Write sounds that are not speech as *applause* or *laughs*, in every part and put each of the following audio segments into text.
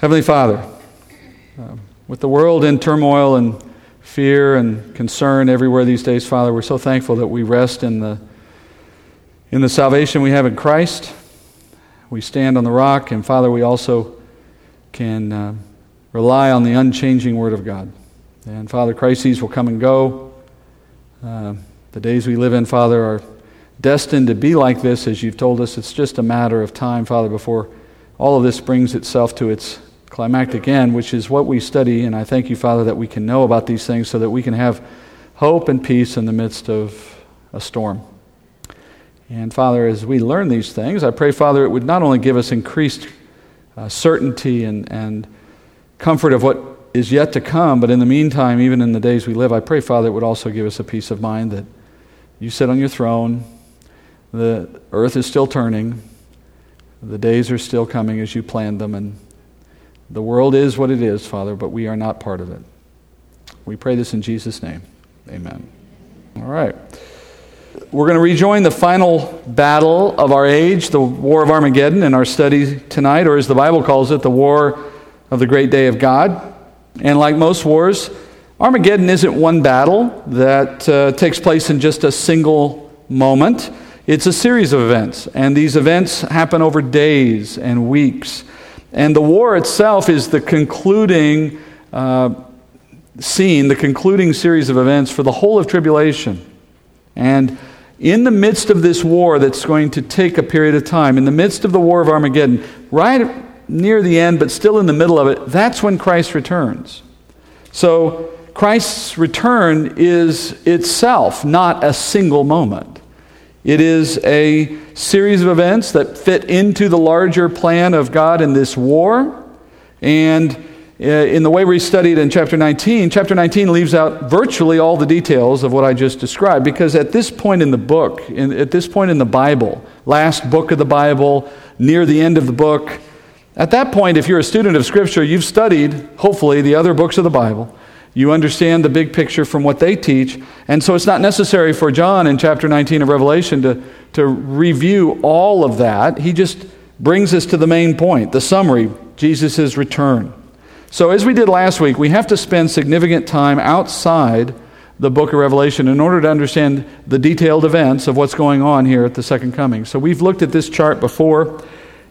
Heavenly Father, uh, with the world in turmoil and fear and concern everywhere these days, Father, we're so thankful that we rest in the, in the salvation we have in Christ. We stand on the rock, and Father, we also can uh, rely on the unchanging Word of God. And Father, crises will come and go. Uh, the days we live in, Father, are destined to be like this, as you've told us. It's just a matter of time, Father, before all of this brings itself to its climactic end, which is what we study. And I thank you, Father, that we can know about these things so that we can have hope and peace in the midst of a storm. And Father, as we learn these things, I pray, Father, it would not only give us increased uh, certainty and, and comfort of what is yet to come, but in the meantime, even in the days we live, I pray, Father, it would also give us a peace of mind that you sit on your throne, the earth is still turning, the days are still coming as you planned them, and the world is what it is, Father, but we are not part of it. We pray this in Jesus' name. Amen. All right. We're going to rejoin the final battle of our age, the War of Armageddon, in our study tonight, or as the Bible calls it, the War of the Great Day of God. And like most wars, Armageddon isn't one battle that uh, takes place in just a single moment. It's a series of events, and these events happen over days and weeks. And the war itself is the concluding uh, scene, the concluding series of events for the whole of tribulation. And in the midst of this war that's going to take a period of time, in the midst of the war of Armageddon, right near the end, but still in the middle of it, that's when Christ returns. So Christ's return is itself not a single moment. It is a series of events that fit into the larger plan of God in this war. And uh, in the way we studied in chapter 19, chapter 19 leaves out virtually all the details of what I just described because at this point in the book, in, at this point in the Bible, last book of the Bible, near the end of the book, at that point, if you're a student of Scripture, you've studied, hopefully, the other books of the Bible. You understand the big picture from what they teach. And so it's not necessary for John in chapter 19 of Revelation to, to review all of that. He just brings us to the main point, the summary Jesus' return. So, as we did last week, we have to spend significant time outside the book of Revelation in order to understand the detailed events of what's going on here at the second coming. So, we've looked at this chart before,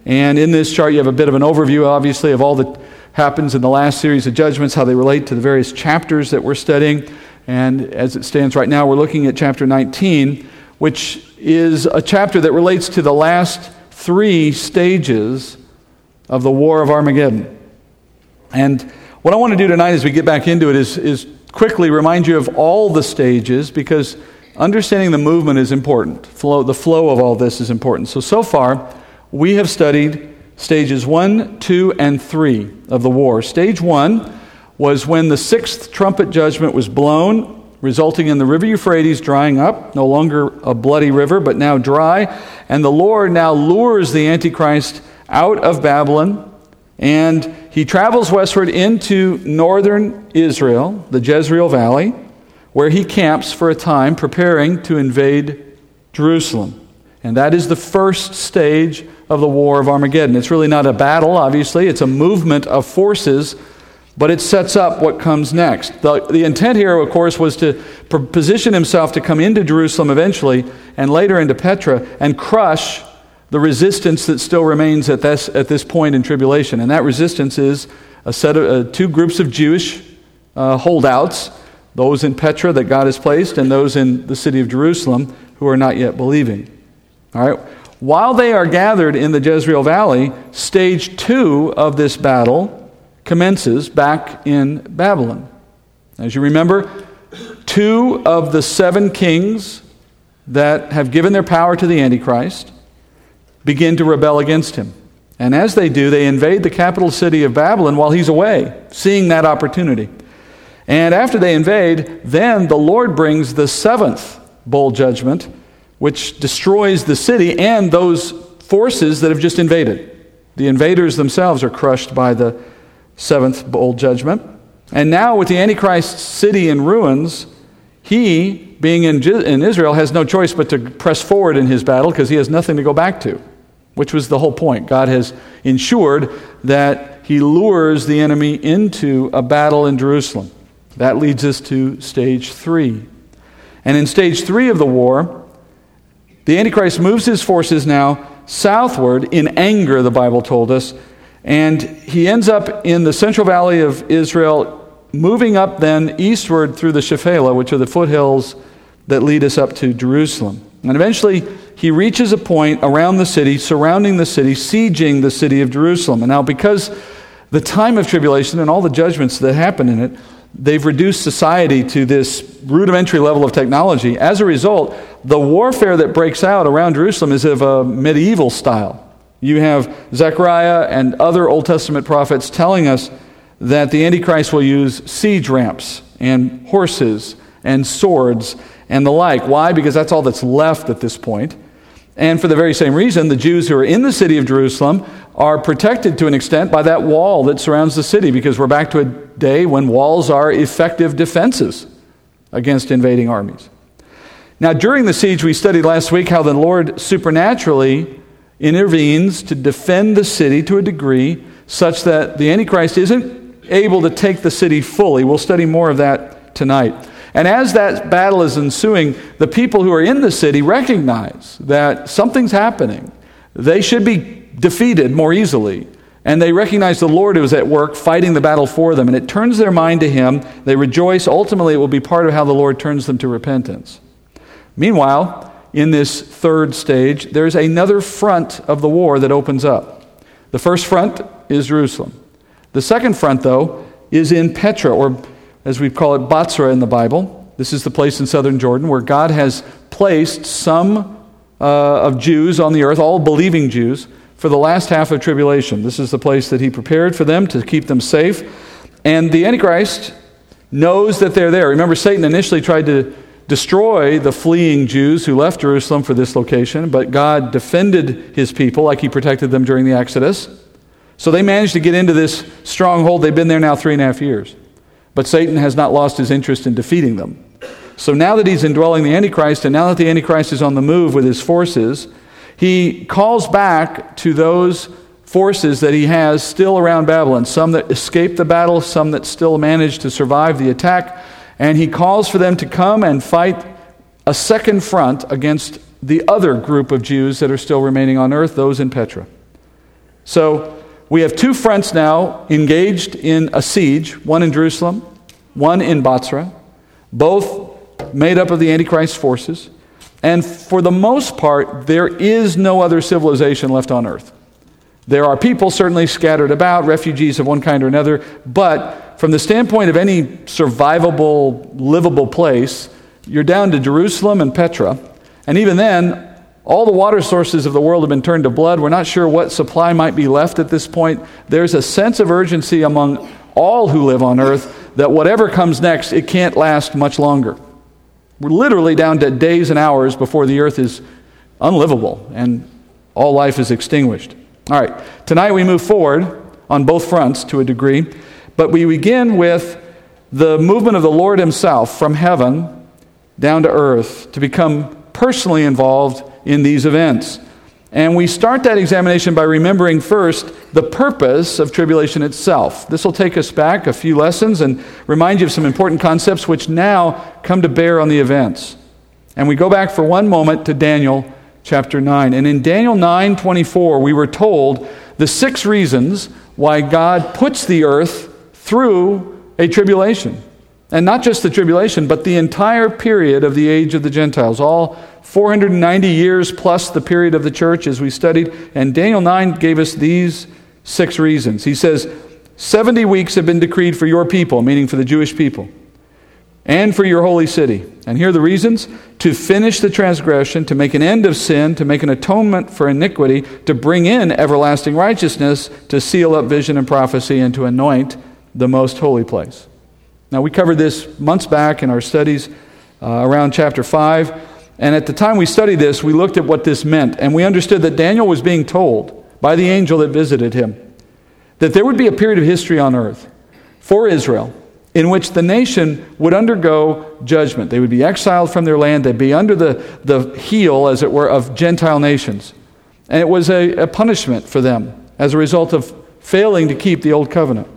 and in this chart, you have a bit of an overview, obviously, of all that happens in the last series of judgments, how they relate to the various chapters that we're studying. And as it stands right now, we're looking at chapter 19, which is a chapter that relates to the last three stages of the War of Armageddon. And what I want to do tonight as we get back into it is, is quickly remind you of all the stages because understanding the movement is important. Flow, the flow of all this is important. So, so far, we have studied stages one, two, and three of the war. Stage one was when the sixth trumpet judgment was blown, resulting in the river Euphrates drying up, no longer a bloody river, but now dry. And the Lord now lures the Antichrist out of Babylon and he travels westward into northern Israel, the Jezreel Valley, where he camps for a time, preparing to invade Jerusalem. And that is the first stage of the War of Armageddon. It's really not a battle, obviously, it's a movement of forces, but it sets up what comes next. The, the intent here, of course, was to position himself to come into Jerusalem eventually and later into Petra and crush the resistance that still remains at this, at this point in tribulation. And that resistance is a set of uh, two groups of Jewish uh, holdouts those in Petra that God has placed, and those in the city of Jerusalem who are not yet believing. All right? While they are gathered in the Jezreel Valley, stage two of this battle commences back in Babylon. As you remember, two of the seven kings that have given their power to the Antichrist begin to rebel against him. And as they do, they invade the capital city of Babylon while he's away, seeing that opportunity. And after they invade, then the Lord brings the seventh bowl judgment, which destroys the city and those forces that have just invaded. The invaders themselves are crushed by the seventh bowl judgment. And now, with the Antichrist city in ruins, he, being in, in Israel, has no choice but to press forward in his battle because he has nothing to go back to which was the whole point. God has ensured that he lures the enemy into a battle in Jerusalem. That leads us to stage three. And in stage three of the war, the Antichrist moves his forces now southward in anger, the Bible told us, and he ends up in the central valley of Israel, moving up then eastward through the Shephelah, which are the foothills that lead us up to Jerusalem. And eventually, he reaches a point around the city, surrounding the city, sieging the city of Jerusalem. And now, because the time of tribulation and all the judgments that happen in it, they've reduced society to this rudimentary level of technology. As a result, the warfare that breaks out around Jerusalem is of a medieval style. You have Zechariah and other Old Testament prophets telling us that the Antichrist will use siege ramps and horses and swords and the like. Why? Because that's all that's left at this point. And for the very same reason, the Jews who are in the city of Jerusalem are protected to an extent by that wall that surrounds the city, because we're back to a day when walls are effective defenses against invading armies. Now, during the siege, we studied last week how the Lord supernaturally intervenes to defend the city to a degree such that the Antichrist isn't able to take the city fully. We'll study more of that tonight. And as that battle is ensuing, the people who are in the city recognize that something's happening. They should be defeated more easily. And they recognize the Lord who is at work fighting the battle for them. And it turns their mind to Him. They rejoice. Ultimately, it will be part of how the Lord turns them to repentance. Meanwhile, in this third stage, there's another front of the war that opens up. The first front is Jerusalem. The second front, though, is in Petra, or as we call it, Bozrah in the Bible. This is the place in southern Jordan where God has placed some uh, of Jews on the earth, all believing Jews, for the last half of tribulation. This is the place that He prepared for them to keep them safe. And the Antichrist knows that they're there. Remember, Satan initially tried to destroy the fleeing Jews who left Jerusalem for this location, but God defended his people like he protected them during the Exodus. So they managed to get into this stronghold. They've been there now three and a half years. But Satan has not lost his interest in defeating them. So now that he's indwelling the Antichrist, and now that the Antichrist is on the move with his forces, he calls back to those forces that he has still around Babylon, some that escaped the battle, some that still managed to survive the attack and he calls for them to come and fight a second front against the other group of Jews that are still remaining on earth, those in Petra. So we have two fronts now engaged in a siege, one in Jerusalem, one in Bozrah, both made up of the Antichrist forces. And for the most part, there is no other civilization left on earth. There are people certainly scattered about, refugees of one kind or another, but from the standpoint of any survivable, livable place, you're down to Jerusalem and Petra. And even then, all the water sources of the world have been turned to blood. We're not sure what supply might be left at this point. There's a sense of urgency among all who live on earth that whatever comes next, it can't last much longer. We're literally down to days and hours before the earth is unlivable and all life is extinguished. All right, tonight we move forward on both fronts to a degree. But we begin with the movement of the Lord Himself from heaven down to earth to become personally involved in these events. And we start that examination by remembering first the purpose of tribulation itself. This will take us back a few lessons and remind you of some important concepts which now come to bear on the events. And we go back for one moment to Daniel chapter 9. And in Daniel 9:24 we were told the six reasons why God puts the earth through a tribulation. And not just the tribulation, but the entire period of the age of the Gentiles, all 490 years plus the period of the church as we studied. And Daniel 9 gave us these six reasons. He says, 70 weeks have been decreed for your people, meaning for the Jewish people, and for your holy city. And here are the reasons to finish the transgression, to make an end of sin, to make an atonement for iniquity, to bring in everlasting righteousness, to seal up vision and prophecy, and to anoint the most holy place. Now, we covered this months back in our studies uh, around chapter 5. And at the time we studied this, we looked at what this meant. And we understood that Daniel was being told by the angel that visited him that there would be a period of history on earth for Israel in which the nation would undergo judgment. They would be exiled from their land, they'd be under the, the heel, as it were, of Gentile nations. And it was a, a punishment for them as a result of failing to keep the old covenant.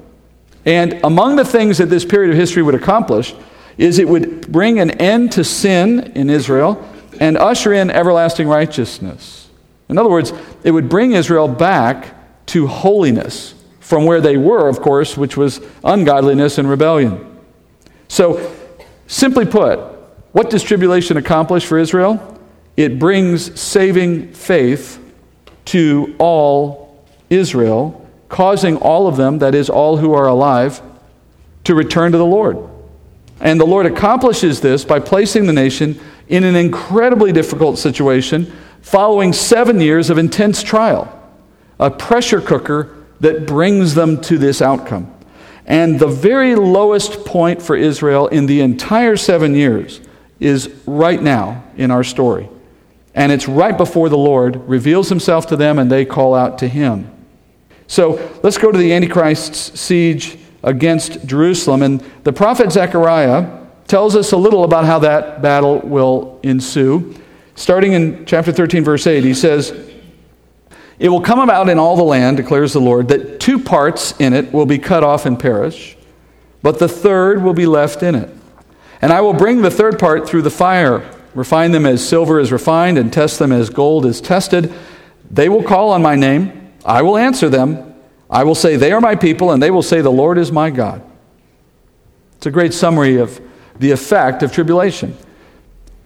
And among the things that this period of history would accomplish is it would bring an end to sin in Israel and usher in everlasting righteousness. In other words, it would bring Israel back to holiness from where they were, of course, which was ungodliness and rebellion. So, simply put, what does tribulation accomplish for Israel? It brings saving faith to all Israel, causing all of them, that is, all who are alive, to return to the Lord. And the Lord accomplishes this by placing the nation in an incredibly difficult situation following seven years of intense trial, a pressure cooker that brings them to this outcome. And the very lowest point for Israel in the entire seven years is right now in our story. And it's right before the Lord reveals himself to them and they call out to him. So let's go to the Antichrist's siege against Jerusalem. And the prophet Zechariah tells us a little about how that battle will ensue. Starting in chapter 13, verse 8, he says, It will come about in all the land, declares the Lord, that two parts in it will be cut off and perish, but the third will be left in it. And I will bring the third part through the fire, refine them as silver is refined, and test them as gold is tested. They will call on my name, I will answer them. I will say, They are my people, and they will say, The Lord is my God. It's a great summary of the effect of tribulation.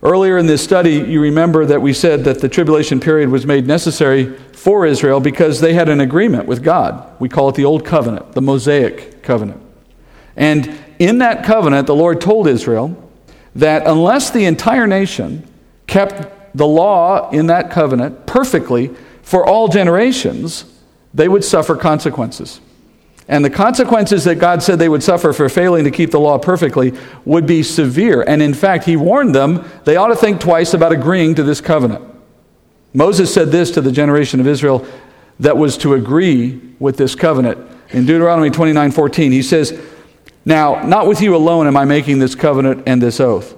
Earlier in this study, you remember that we said that the tribulation period was made necessary for Israel because they had an agreement with God. We call it the Old Covenant, the Mosaic Covenant. And in that covenant, the Lord told Israel that unless the entire nation kept the law in that covenant perfectly for all generations, they would suffer consequences. And the consequences that God said they would suffer for failing to keep the law perfectly would be severe. And in fact, He warned them they ought to think twice about agreeing to this covenant. Moses said this to the generation of Israel that was to agree with this covenant. In Deuteronomy 29 14, he says, Now, not with you alone am I making this covenant and this oath,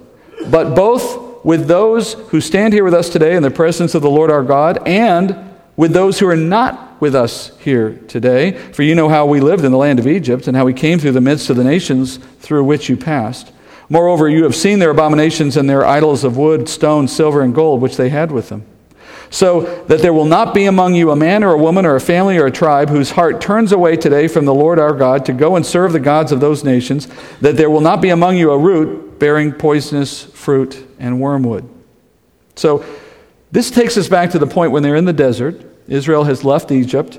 but both with those who stand here with us today in the presence of the Lord our God and with those who are not with us here today. For you know how we lived in the land of Egypt and how we came through the midst of the nations through which you passed. Moreover, you have seen their abominations and their idols of wood, stone, silver, and gold, which they had with them. So that there will not be among you a man or a woman or a family or a tribe whose heart turns away today from the Lord our God to go and serve the gods of those nations, that there will not be among you a root bearing poisonous fruit and wormwood. So this takes us back to the point when they're in the desert Israel has left Egypt.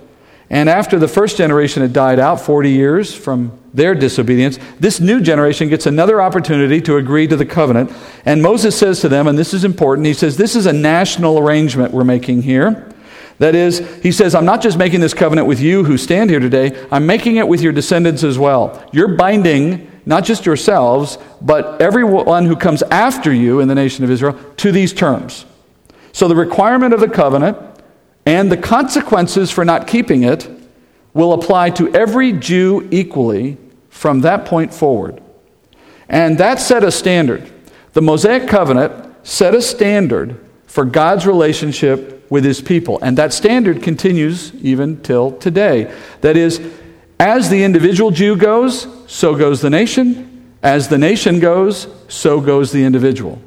And after the first generation had died out, 40 years from their disobedience, this new generation gets another opportunity to agree to the covenant. And Moses says to them, and this is important, he says, This is a national arrangement we're making here. That is, he says, I'm not just making this covenant with you who stand here today, I'm making it with your descendants as well. You're binding not just yourselves, but everyone who comes after you in the nation of Israel to these terms. So the requirement of the covenant and the consequences for not keeping it will apply to every Jew equally from that point forward. And that set a standard. The Mosaic covenant set a standard for God's relationship with his people. And that standard continues even till today. That is, as the individual Jew goes, so goes the nation. As the nation goes, so goes the individual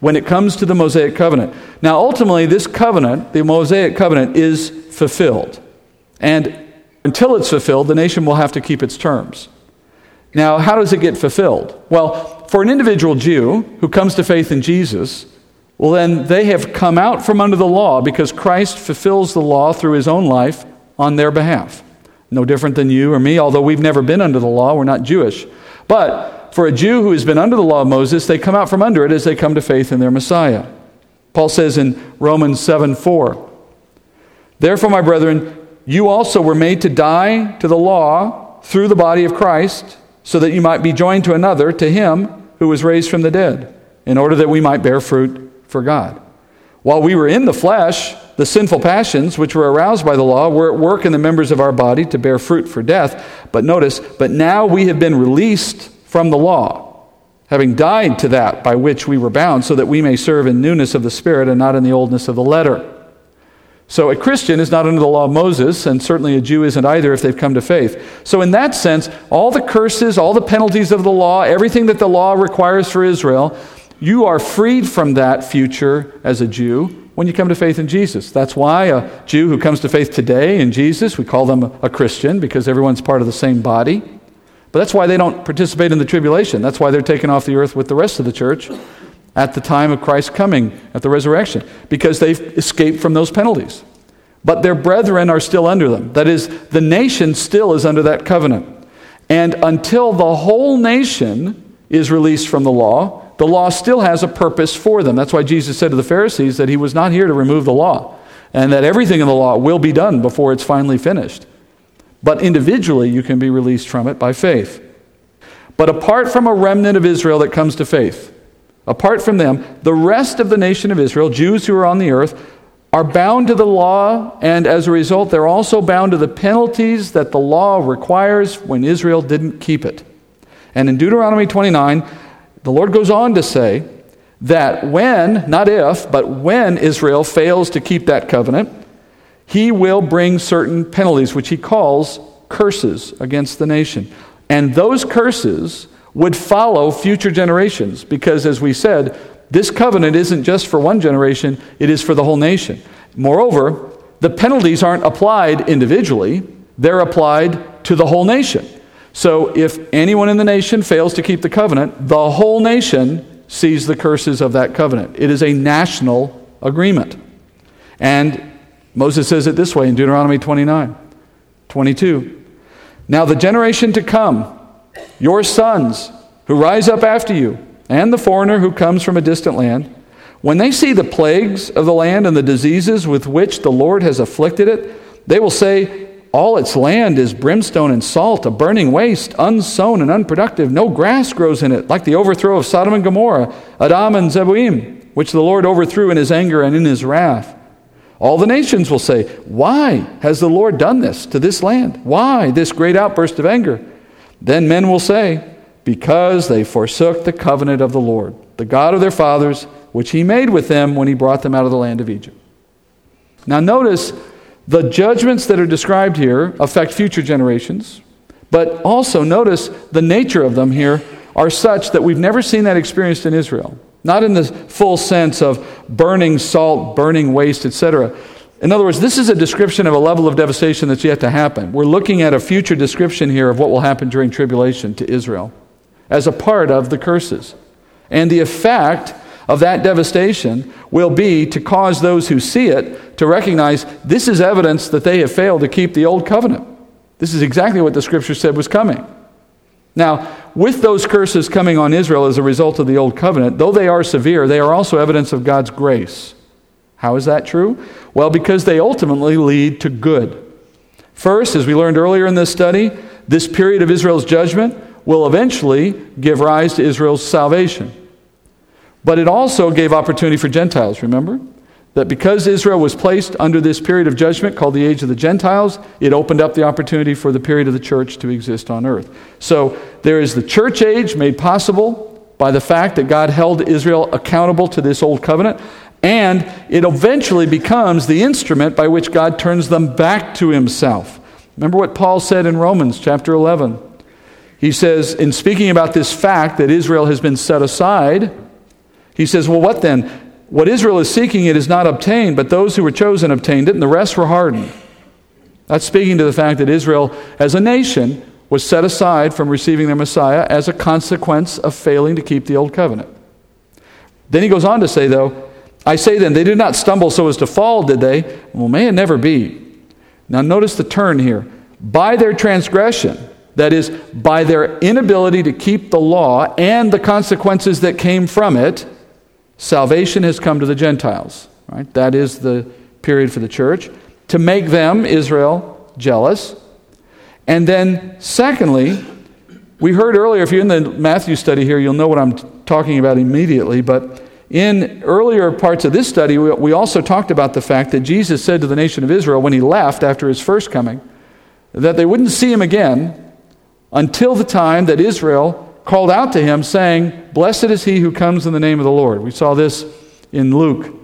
when it comes to the Mosaic covenant. Now, ultimately, this covenant, the Mosaic covenant, is fulfilled. And until it's fulfilled, the nation will have to keep its terms. Now, how does it get fulfilled? Well, for an individual Jew who comes to faith in Jesus, well, then they have come out from under the law because Christ fulfills the law through his own life on their behalf. No different than you or me, although we've never been under the law, we're not Jewish. But for a Jew who has been under the law of Moses, they come out from under it as they come to faith in their Messiah. Paul says in Romans 7 4, Therefore, my brethren, you also were made to die to the law through the body of Christ, so that you might be joined to another, to him who was raised from the dead, in order that we might bear fruit for God. While we were in the flesh, the sinful passions, which were aroused by the law, were at work in the members of our body to bear fruit for death. But notice, but now we have been released from the law, having died to that by which we were bound, so that we may serve in newness of the Spirit and not in the oldness of the letter. So a Christian is not under the law of Moses, and certainly a Jew isn't either if they've come to faith. So, in that sense, all the curses, all the penalties of the law, everything that the law requires for Israel, you are freed from that future as a Jew when you come to faith in Jesus. That's why a Jew who comes to faith today in Jesus, we call them a Christian because everyone's part of the same body. But that's why they don't participate in the tribulation. That's why they're taken off the earth with the rest of the church at the time of Christ's coming at the resurrection because they've escaped from those penalties. But their brethren are still under them. That is, the nation still is under that covenant. And until the whole nation is released from the law, the law still has a purpose for them. That's why Jesus said to the Pharisees that he was not here to remove the law and that everything in the law will be done before it's finally finished. But individually, you can be released from it by faith. But apart from a remnant of Israel that comes to faith, Apart from them, the rest of the nation of Israel, Jews who are on the earth, are bound to the law, and as a result, they're also bound to the penalties that the law requires when Israel didn't keep it. And in Deuteronomy 29, the Lord goes on to say that when, not if, but when Israel fails to keep that covenant, he will bring certain penalties, which he calls curses against the nation. And those curses would follow future generations because, as we said, this covenant isn't just for one generation, it is for the whole nation. Moreover, the penalties aren't applied individually, they're applied to the whole nation. So if anyone in the nation fails to keep the covenant, the whole nation sees the curses of that covenant. It is a national agreement. And Moses says it this way in Deuteronomy 29 22. Now, the generation to come, your sons who rise up after you, and the foreigner who comes from a distant land, when they see the plagues of the land and the diseases with which the Lord has afflicted it, they will say, All its land is brimstone and salt, a burning waste, unsown and unproductive. No grass grows in it, like the overthrow of Sodom and Gomorrah, Adam and Zeboim, which the Lord overthrew in his anger and in his wrath. All the nations will say, Why has the Lord done this to this land? Why this great outburst of anger? Then men will say, Because they forsook the covenant of the Lord, the God of their fathers, which he made with them when he brought them out of the land of Egypt. Now, notice the judgments that are described here affect future generations, but also notice the nature of them here are such that we've never seen that experienced in Israel. Not in the full sense of burning salt, burning waste, etc. In other words, this is a description of a level of devastation that's yet to happen. We're looking at a future description here of what will happen during tribulation to Israel as a part of the curses. And the effect of that devastation will be to cause those who see it to recognize this is evidence that they have failed to keep the old covenant. This is exactly what the scripture said was coming. Now, with those curses coming on Israel as a result of the old covenant, though they are severe, they are also evidence of God's grace. How is that true? Well, because they ultimately lead to good. First, as we learned earlier in this study, this period of Israel's judgment will eventually give rise to Israel's salvation. But it also gave opportunity for Gentiles, remember? That because Israel was placed under this period of judgment called the age of the Gentiles, it opened up the opportunity for the period of the church to exist on earth. So there is the church age made possible by the fact that God held Israel accountable to this old covenant, and it eventually becomes the instrument by which God turns them back to himself. Remember what Paul said in Romans chapter 11. He says, in speaking about this fact that Israel has been set aside, he says, Well, what then? What Israel is seeking, it is not obtained, but those who were chosen obtained it, and the rest were hardened. That's speaking to the fact that Israel, as a nation, was set aside from receiving their Messiah as a consequence of failing to keep the old covenant. Then he goes on to say, though, I say then, they did not stumble so as to fall, did they? Well, may it never be. Now, notice the turn here. By their transgression, that is, by their inability to keep the law and the consequences that came from it, salvation has come to the Gentiles. Right? That is the period for the church. To make them, Israel, jealous. And then, secondly, we heard earlier, if you're in the Matthew study here, you'll know what I'm talking about immediately, but in earlier parts of this study, we also talked about the fact that Jesus said to the nation of Israel when he left after his first coming that they wouldn't see him again until the time that Israel called out to him, saying, Blessed is he who comes in the name of the Lord. We saw this in Luke.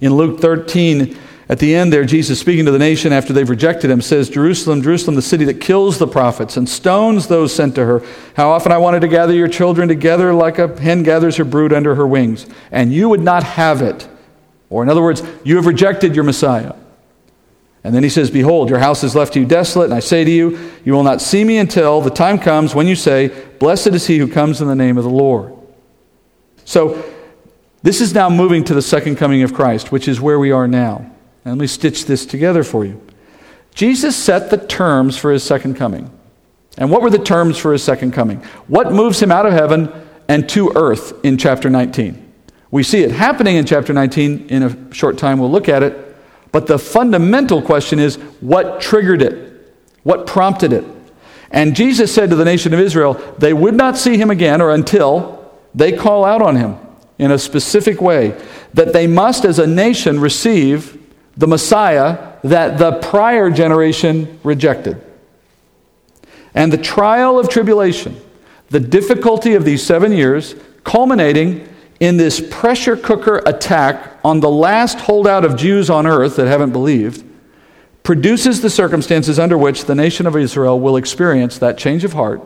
In Luke 13, At the end, there, Jesus, speaking to the nation after they've rejected him, says, Jerusalem, Jerusalem, the city that kills the prophets and stones those sent to her. How often I wanted to gather your children together like a hen gathers her brood under her wings, and you would not have it. Or, in other words, you have rejected your Messiah. And then he says, Behold, your house is left to you desolate, and I say to you, you will not see me until the time comes when you say, Blessed is he who comes in the name of the Lord. So, this is now moving to the second coming of Christ, which is where we are now. And let me stitch this together for you. Jesus set the terms for his second coming. And what were the terms for his second coming? What moves him out of heaven and to earth in chapter 19? We see it happening in chapter 19. In a short time, we'll look at it. But the fundamental question is what triggered it? What prompted it? And Jesus said to the nation of Israel, they would not see him again or until they call out on him in a specific way, that they must, as a nation, receive the Messiah that the prior generation rejected. And the trial of tribulation, the difficulty of these seven years, culminating in this pressure cooker attack on the last holdout of Jews on earth that haven't believed, produces the circumstances under which the nation of Israel will experience that change of heart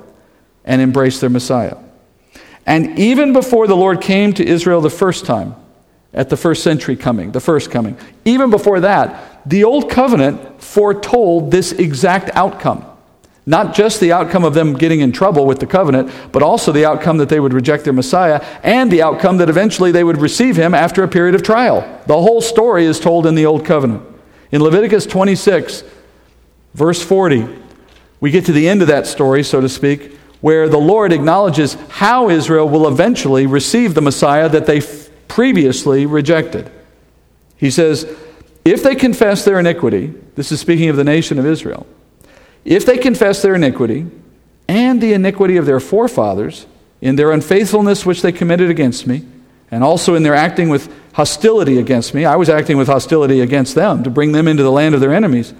and embrace their Messiah. And even before the Lord came to Israel the first time, at the first century coming, the first coming. Even before that, the Old Covenant foretold this exact outcome. Not just the outcome of them getting in trouble with the covenant, but also the outcome that they would reject their Messiah and the outcome that eventually they would receive him after a period of trial. The whole story is told in the Old Covenant. In Leviticus 26, verse 40, we get to the end of that story, so to speak, where the Lord acknowledges how Israel will eventually receive the Messiah that they previously rejected. He says, if they confess their iniquity, this is speaking of the nation of Israel, if they confess their iniquity and the iniquity of their forefathers in their unfaithfulness which they committed against me, and also in their acting with hostility against me, I was acting with hostility against them to bring them into the land of their enemies.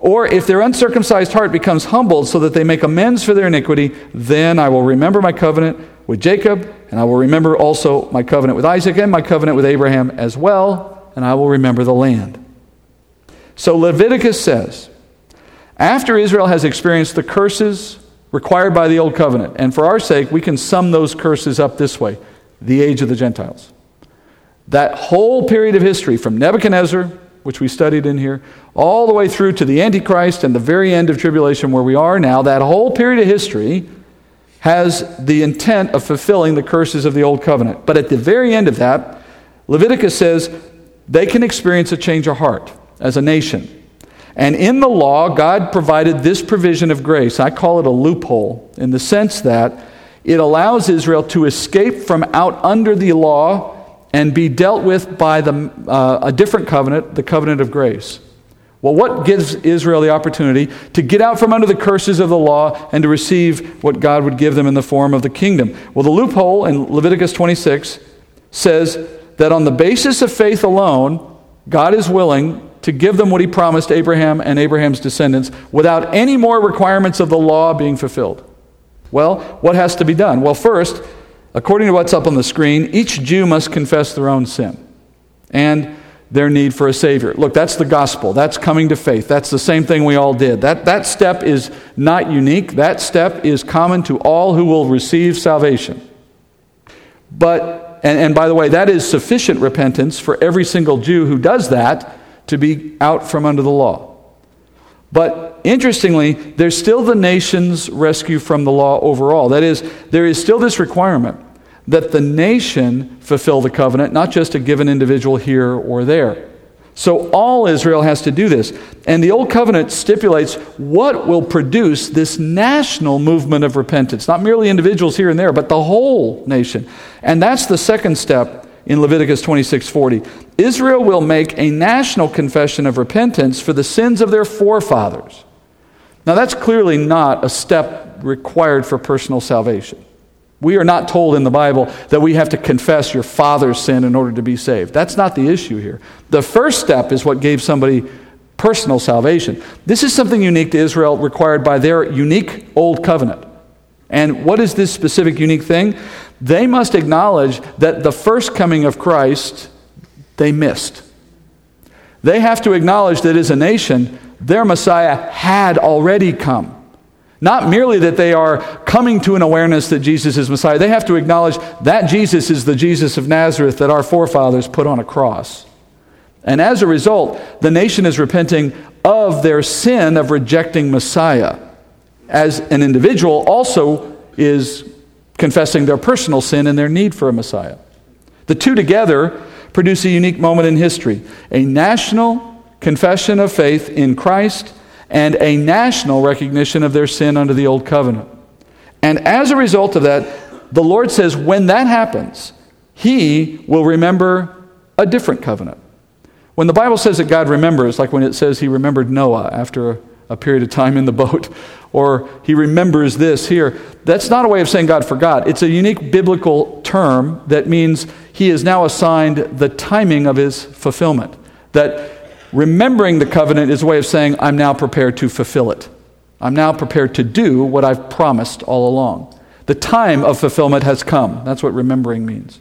Or if their uncircumcised heart becomes humbled so that they make amends for their iniquity, then I will remember my covenant with Jacob, and I will remember also my covenant with Isaac and my covenant with Abraham as well, and I will remember the land. So Leviticus says, after Israel has experienced the curses required by the old covenant, and for our sake, we can sum those curses up this way the age of the Gentiles. That whole period of history from Nebuchadnezzar, which we studied in here, all the way through to the Antichrist and the very end of tribulation where we are now, that whole period of history has the intent of fulfilling the curses of the old covenant. But at the very end of that, Leviticus says they can experience a change of heart as a nation. And in the law, God provided this provision of grace. I call it a loophole in the sense that it allows Israel to escape from out under the law and be dealt with by the, uh, a different covenant, the covenant of grace. Well, what gives Israel the opportunity to get out from under the curses of the law and to receive what God would give them in the form of the kingdom? Well, the loophole in Leviticus 26 says that on the basis of faith alone, God is willing to give them what he promised Abraham and Abraham's descendants without any more requirements of the law being fulfilled. Well, what has to be done? Well, first, according to what's up on the screen, each Jew must confess their own sin. And their need for a Savior. Look, that's the gospel. That's coming to faith. That's the same thing we all did. That, that step is not unique, that step is common to all who will receive salvation. But, and, and by the way, that is sufficient repentance for every single Jew who does that to be out from under the law. But interestingly, there's still the nation's rescue from the law overall. That is, there is still this requirement that the nation fulfill the covenant, not just a given individual here or there. So all Israel has to do this. And the Old Covenant stipulates what will produce this national movement of repentance, not merely individuals here and there, but the whole nation. And that's the second step in Leviticus 26:40. Israel will make a national confession of repentance for the sins of their forefathers. Now that's clearly not a step required for personal salvation. We are not told in the Bible that we have to confess your father's sin in order to be saved. That's not the issue here. The first step is what gave somebody personal salvation. This is something unique to Israel, required by their unique old covenant. And what is this specific unique thing? They must acknowledge that the first coming of Christ they missed. They have to acknowledge that as a nation, their Messiah had already come. Not merely that they are coming to an awareness that Jesus is Messiah, they have to acknowledge that Jesus is the Jesus of Nazareth that our forefathers put on a cross. And as a result, the nation is repenting of their sin of rejecting Messiah. As an individual, also is confessing their personal sin and their need for a Messiah. The two together produce a unique moment in history a national confession of faith in Christ and a national recognition of their sin under the old covenant. And as a result of that, the Lord says when that happens, He will remember a different covenant. When the Bible says that God remembers, like when it says He remembered Noah after a, period of time in the boat, or He remembers this here, that's not a way of saying God forgot. It's a unique biblical term that means He has now assigned the timing of His fulfillment. That Remembering the covenant is a way of saying, I'm now prepared to fulfill it. I'm now prepared to do what I've promised all along. The time of fulfillment has come. That's what remembering means.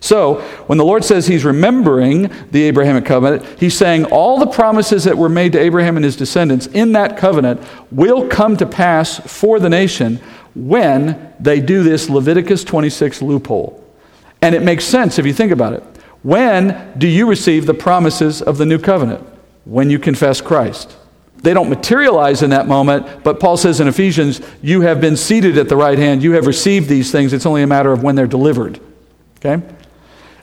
So, when the Lord says He's remembering the Abrahamic covenant, He's saying all the promises that were made to Abraham and his descendants in that covenant will come to pass for the nation when they do this Leviticus 26 loophole. And it makes sense if you think about it. When do you receive the promises of the new covenant? When you confess Christ. They don't materialize in that moment, but Paul says in Ephesians, you have been seated at the right hand. You have received these things. It's only a matter of when they're delivered. Okay?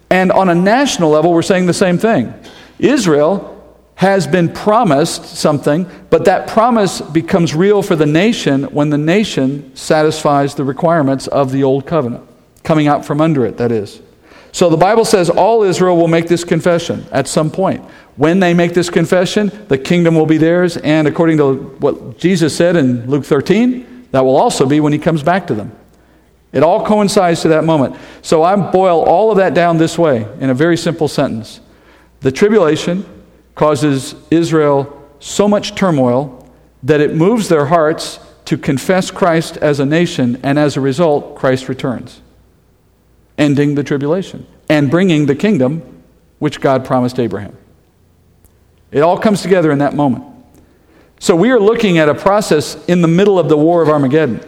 And on a national level, we're saying the same thing. Israel has been promised something, but that promise becomes real for the nation when the nation satisfies the requirements of the old covenant, coming out from under it, that is. So the Bible says all Israel will make this confession at some point. When they make this confession, the kingdom will be theirs, and according to what Jesus said in Luke 13, that will also be when he comes back to them. It all coincides to that moment. So I boil all of that down this way in a very simple sentence The tribulation causes Israel so much turmoil that it moves their hearts to confess Christ as a nation, and as a result, Christ returns ending the tribulation and bringing the kingdom which God promised Abraham. It all comes together in that moment. So we are looking at a process in the middle of the war of Armageddon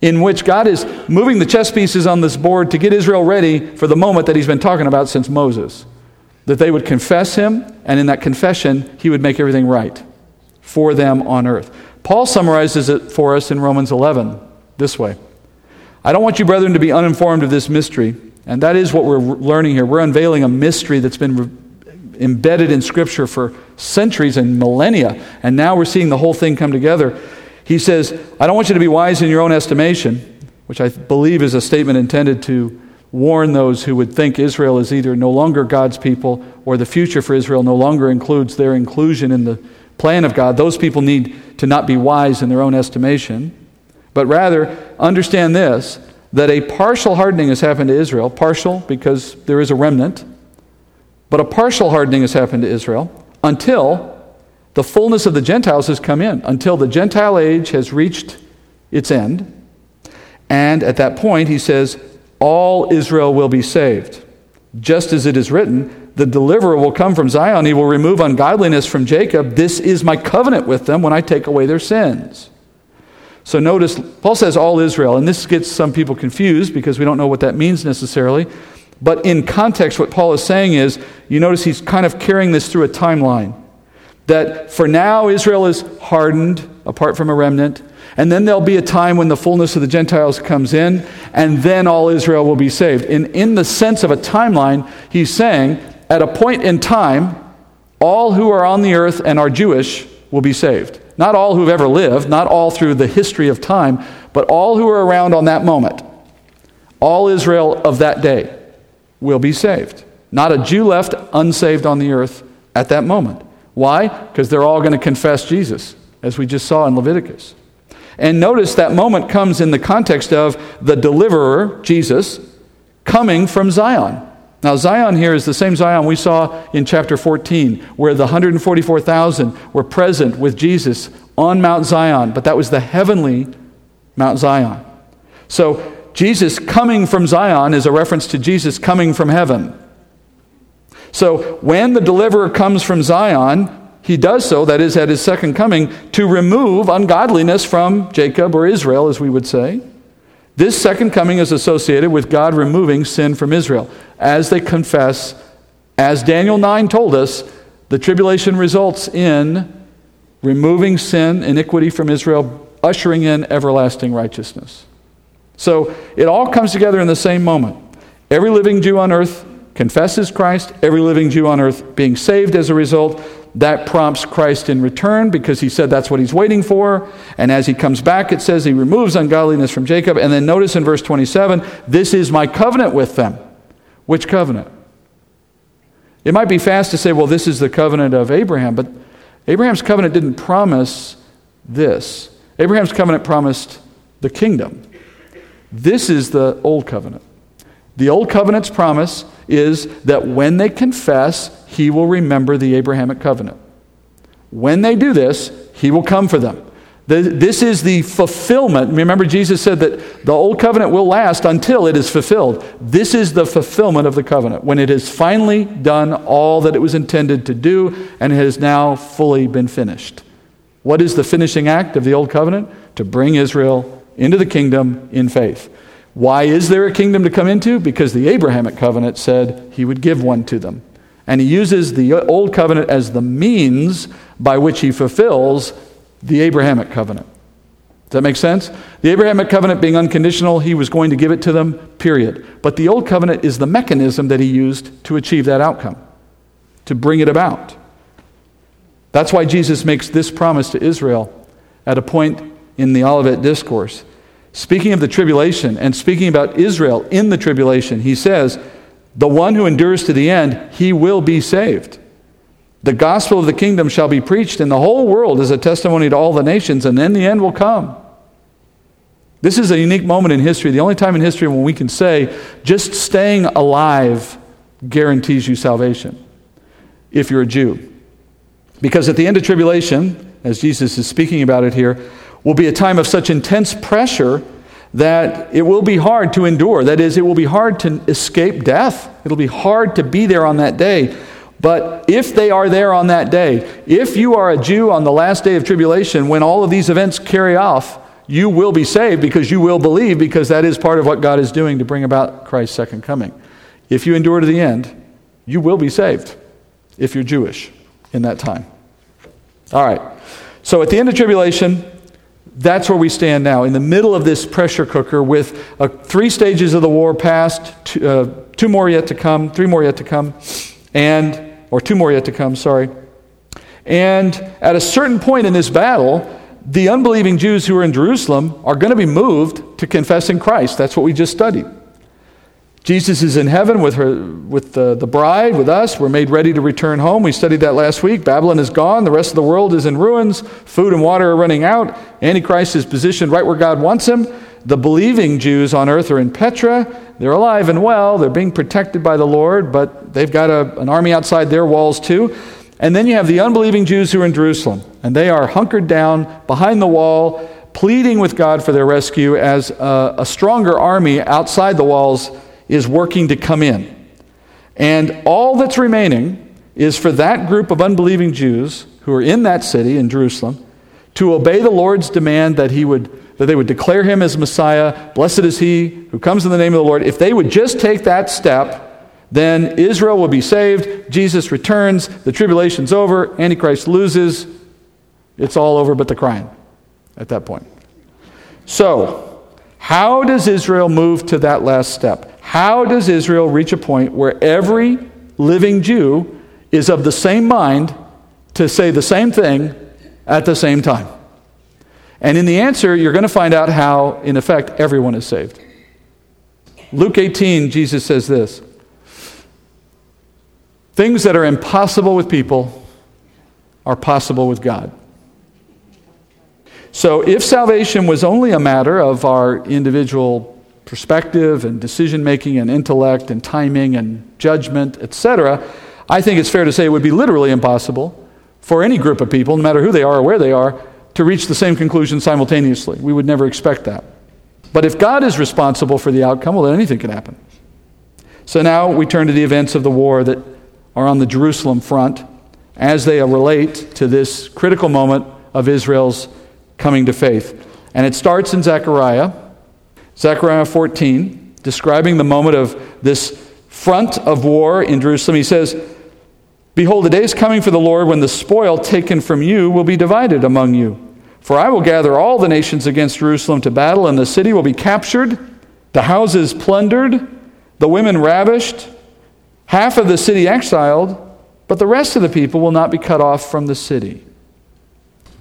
in which God is moving the chess pieces on this board to get Israel ready for the moment that he's been talking about since Moses. That they would confess him, and in that confession, he would make everything right for them on earth. Paul summarizes it for us in Romans 11 this way I don't want you, brethren, to be uninformed of this mystery. And that is what we're learning here. We're unveiling a mystery that's been re- embedded in Scripture for centuries and millennia. And now we're seeing the whole thing come together. He says, I don't want you to be wise in your own estimation, which I believe is a statement intended to warn those who would think Israel is either no longer God's people or the future for Israel no longer includes their inclusion in the plan of God. Those people need to not be wise in their own estimation. But rather, understand this that a partial hardening has happened to Israel, partial because there is a remnant, but a partial hardening has happened to Israel until the fullness of the Gentiles has come in, until the Gentile age has reached its end. And at that point, he says, all Israel will be saved. Just as it is written, the deliverer will come from Zion. He will remove ungodliness from Jacob. This is my covenant with them when I take away their sins. So notice, Paul says all Israel, and this gets some people confused because we don't know what that means necessarily. But in context, what Paul is saying is, you notice he's kind of carrying this through a timeline. That for now, Israel is hardened, apart from a remnant. And then there'll be a time when the fullness of the Gentiles comes in, and then all Israel will be saved. In, in the sense of a timeline, he's saying, at a point in time, all who are on the earth and are Jewish will be saved. Not all who've ever lived, not all through the history of time, but all who are around on that moment. All Israel of that day will be saved. Not a Jew left unsaved on the earth at that moment. Why? Because they're all going to confess Jesus, as we just saw in Leviticus. And notice that moment comes in the context of the deliverer, Jesus, coming from Zion. Now, Zion here is the same Zion we saw in chapter 14, where the 144,000 were present with Jesus on Mount Zion, but that was the heavenly Mount Zion. So, Jesus coming from Zion is a reference to Jesus coming from heaven. So when the deliverer comes from Zion, he does so, that is, at his second coming, to remove ungodliness from Jacob or Israel, as we would say. This second coming is associated with God removing sin from Israel. As they confess, as Daniel 9 told us, the tribulation results in removing sin, iniquity from Israel, ushering in everlasting righteousness. So it all comes together in the same moment. Every living Jew on earth confesses Christ, every living Jew on earth being saved as a result. That prompts Christ in return because he said that's what he's waiting for. And as he comes back, it says he removes ungodliness from Jacob. And then notice in verse 27 this is my covenant with them. Which covenant? It might be fast to say, well, this is the covenant of Abraham, but Abraham's covenant didn't promise this. Abraham's covenant promised the kingdom. This is the old covenant. The old covenant's promise is that when they confess, he will remember the Abrahamic covenant. When they do this, he will come for them. This is the fulfillment. Remember, Jesus said that the old covenant will last until it is fulfilled. This is the fulfillment of the covenant, when it has finally done all that it was intended to do and has now fully been finished. What is the finishing act of the old covenant? To bring Israel into the kingdom in faith. Why is there a kingdom to come into? Because the Abrahamic covenant said he would give one to them. And he uses the old covenant as the means by which he fulfills the Abrahamic covenant. Does that make sense? The Abrahamic covenant being unconditional, he was going to give it to them, period. But the old covenant is the mechanism that he used to achieve that outcome, to bring it about. That's why Jesus makes this promise to Israel at a point in the Olivet Discourse. Speaking of the tribulation and speaking about Israel in the tribulation, he says, The one who endures to the end, he will be saved. The gospel of the kingdom shall be preached in the whole world as a testimony to all the nations, and then the end will come. This is a unique moment in history, the only time in history when we can say just staying alive guarantees you salvation if you're a Jew. Because at the end of tribulation, as Jesus is speaking about it here, will be a time of such intense pressure that it will be hard to endure. That is, it will be hard to escape death. It'll be hard to be there on that day. But if they are there on that day, if you are a Jew on the last day of tribulation, when all of these events carry off, you will be saved because you will believe, because that is part of what God is doing to bring about Christ's second coming. If you endure to the end, you will be saved if you're Jewish in that time. All right. So at the end of tribulation, that's where we stand now, in the middle of this pressure cooker with uh, three stages of the war passed, two, uh, two more yet to come, three more yet to come, and or two more yet to come, sorry. And at a certain point in this battle, the unbelieving Jews who are in Jerusalem are going to be moved to confessing Christ. That's what we just studied. Jesus is in heaven with, her, with the, the bride, with us. We're made ready to return home. We studied that last week. Babylon is gone. The rest of the world is in ruins. Food and water are running out. Antichrist is positioned right where God wants him. The believing Jews on earth are in Petra. They're alive and well. They're being protected by the Lord, but they've got a, an army outside their walls too. And then you have the unbelieving Jews who are in Jerusalem, and they are hunkered down behind the wall, pleading with God for their rescue as a, a stronger army outside the walls is working to come in. And all that's remaining is for that group of unbelieving Jews who are in that city, in Jerusalem, to obey the Lord's demand that he would that they would declare him as Messiah. Blessed is he who comes in the name of the Lord. If they would just take that step, then Israel will be saved. Jesus returns. The tribulation's over. Antichrist loses. It's all over but the crying at that point. So, how does Israel move to that last step? How does Israel reach a point where every living Jew is of the same mind to say the same thing at the same time? And in the answer, you're going to find out how, in effect, everyone is saved. Luke 18, Jesus says this Things that are impossible with people are possible with God. So, if salvation was only a matter of our individual perspective and decision making and intellect and timing and judgment, etc., I think it's fair to say it would be literally impossible for any group of people, no matter who they are or where they are, to reach the same conclusion simultaneously. We would never expect that. But if God is responsible for the outcome, well, then anything can happen. So now we turn to the events of the war that are on the Jerusalem front as they relate to this critical moment of Israel's coming to faith. And it starts in Zechariah, Zechariah 14, describing the moment of this front of war in Jerusalem. He says, Behold, the day is coming for the Lord when the spoil taken from you will be divided among you. For I will gather all the nations against Jerusalem to battle, and the city will be captured, the houses plundered, the women ravished, half of the city exiled, but the rest of the people will not be cut off from the city.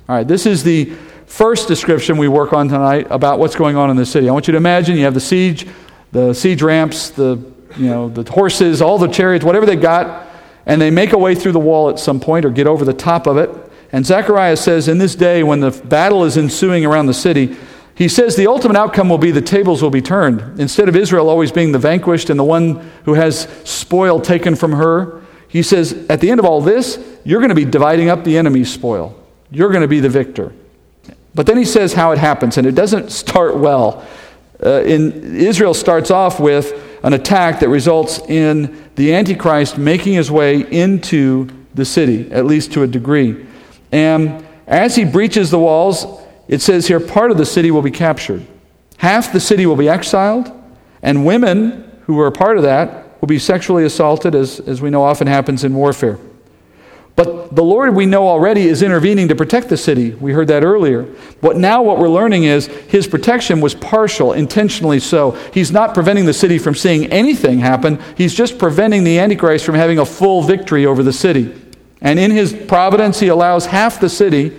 All right, this is the first description we work on tonight about what's going on in the city. I want you to imagine you have the siege, the siege ramps, the you know the horses, all the chariots, whatever they got, and they make a way through the wall at some point or get over the top of it. And Zechariah says, in this day when the battle is ensuing around the city, he says the ultimate outcome will be the tables will be turned. Instead of Israel always being the vanquished and the one who has spoil taken from her, he says, at the end of all this, you're going to be dividing up the enemy's spoil. You're going to be the victor. But then he says how it happens, and it doesn't start well. Uh, in, Israel starts off with an attack that results in the Antichrist making his way into the city, at least to a degree. And as he breaches the walls, it says here part of the city will be captured. Half the city will be exiled, and women who are a part of that will be sexually assaulted, as, as we know often happens in warfare. But the Lord, we know already, is intervening to protect the city. We heard that earlier. But now what we're learning is his protection was partial, intentionally so. He's not preventing the city from seeing anything happen, he's just preventing the Antichrist from having a full victory over the city. And in his providence, he allows half the city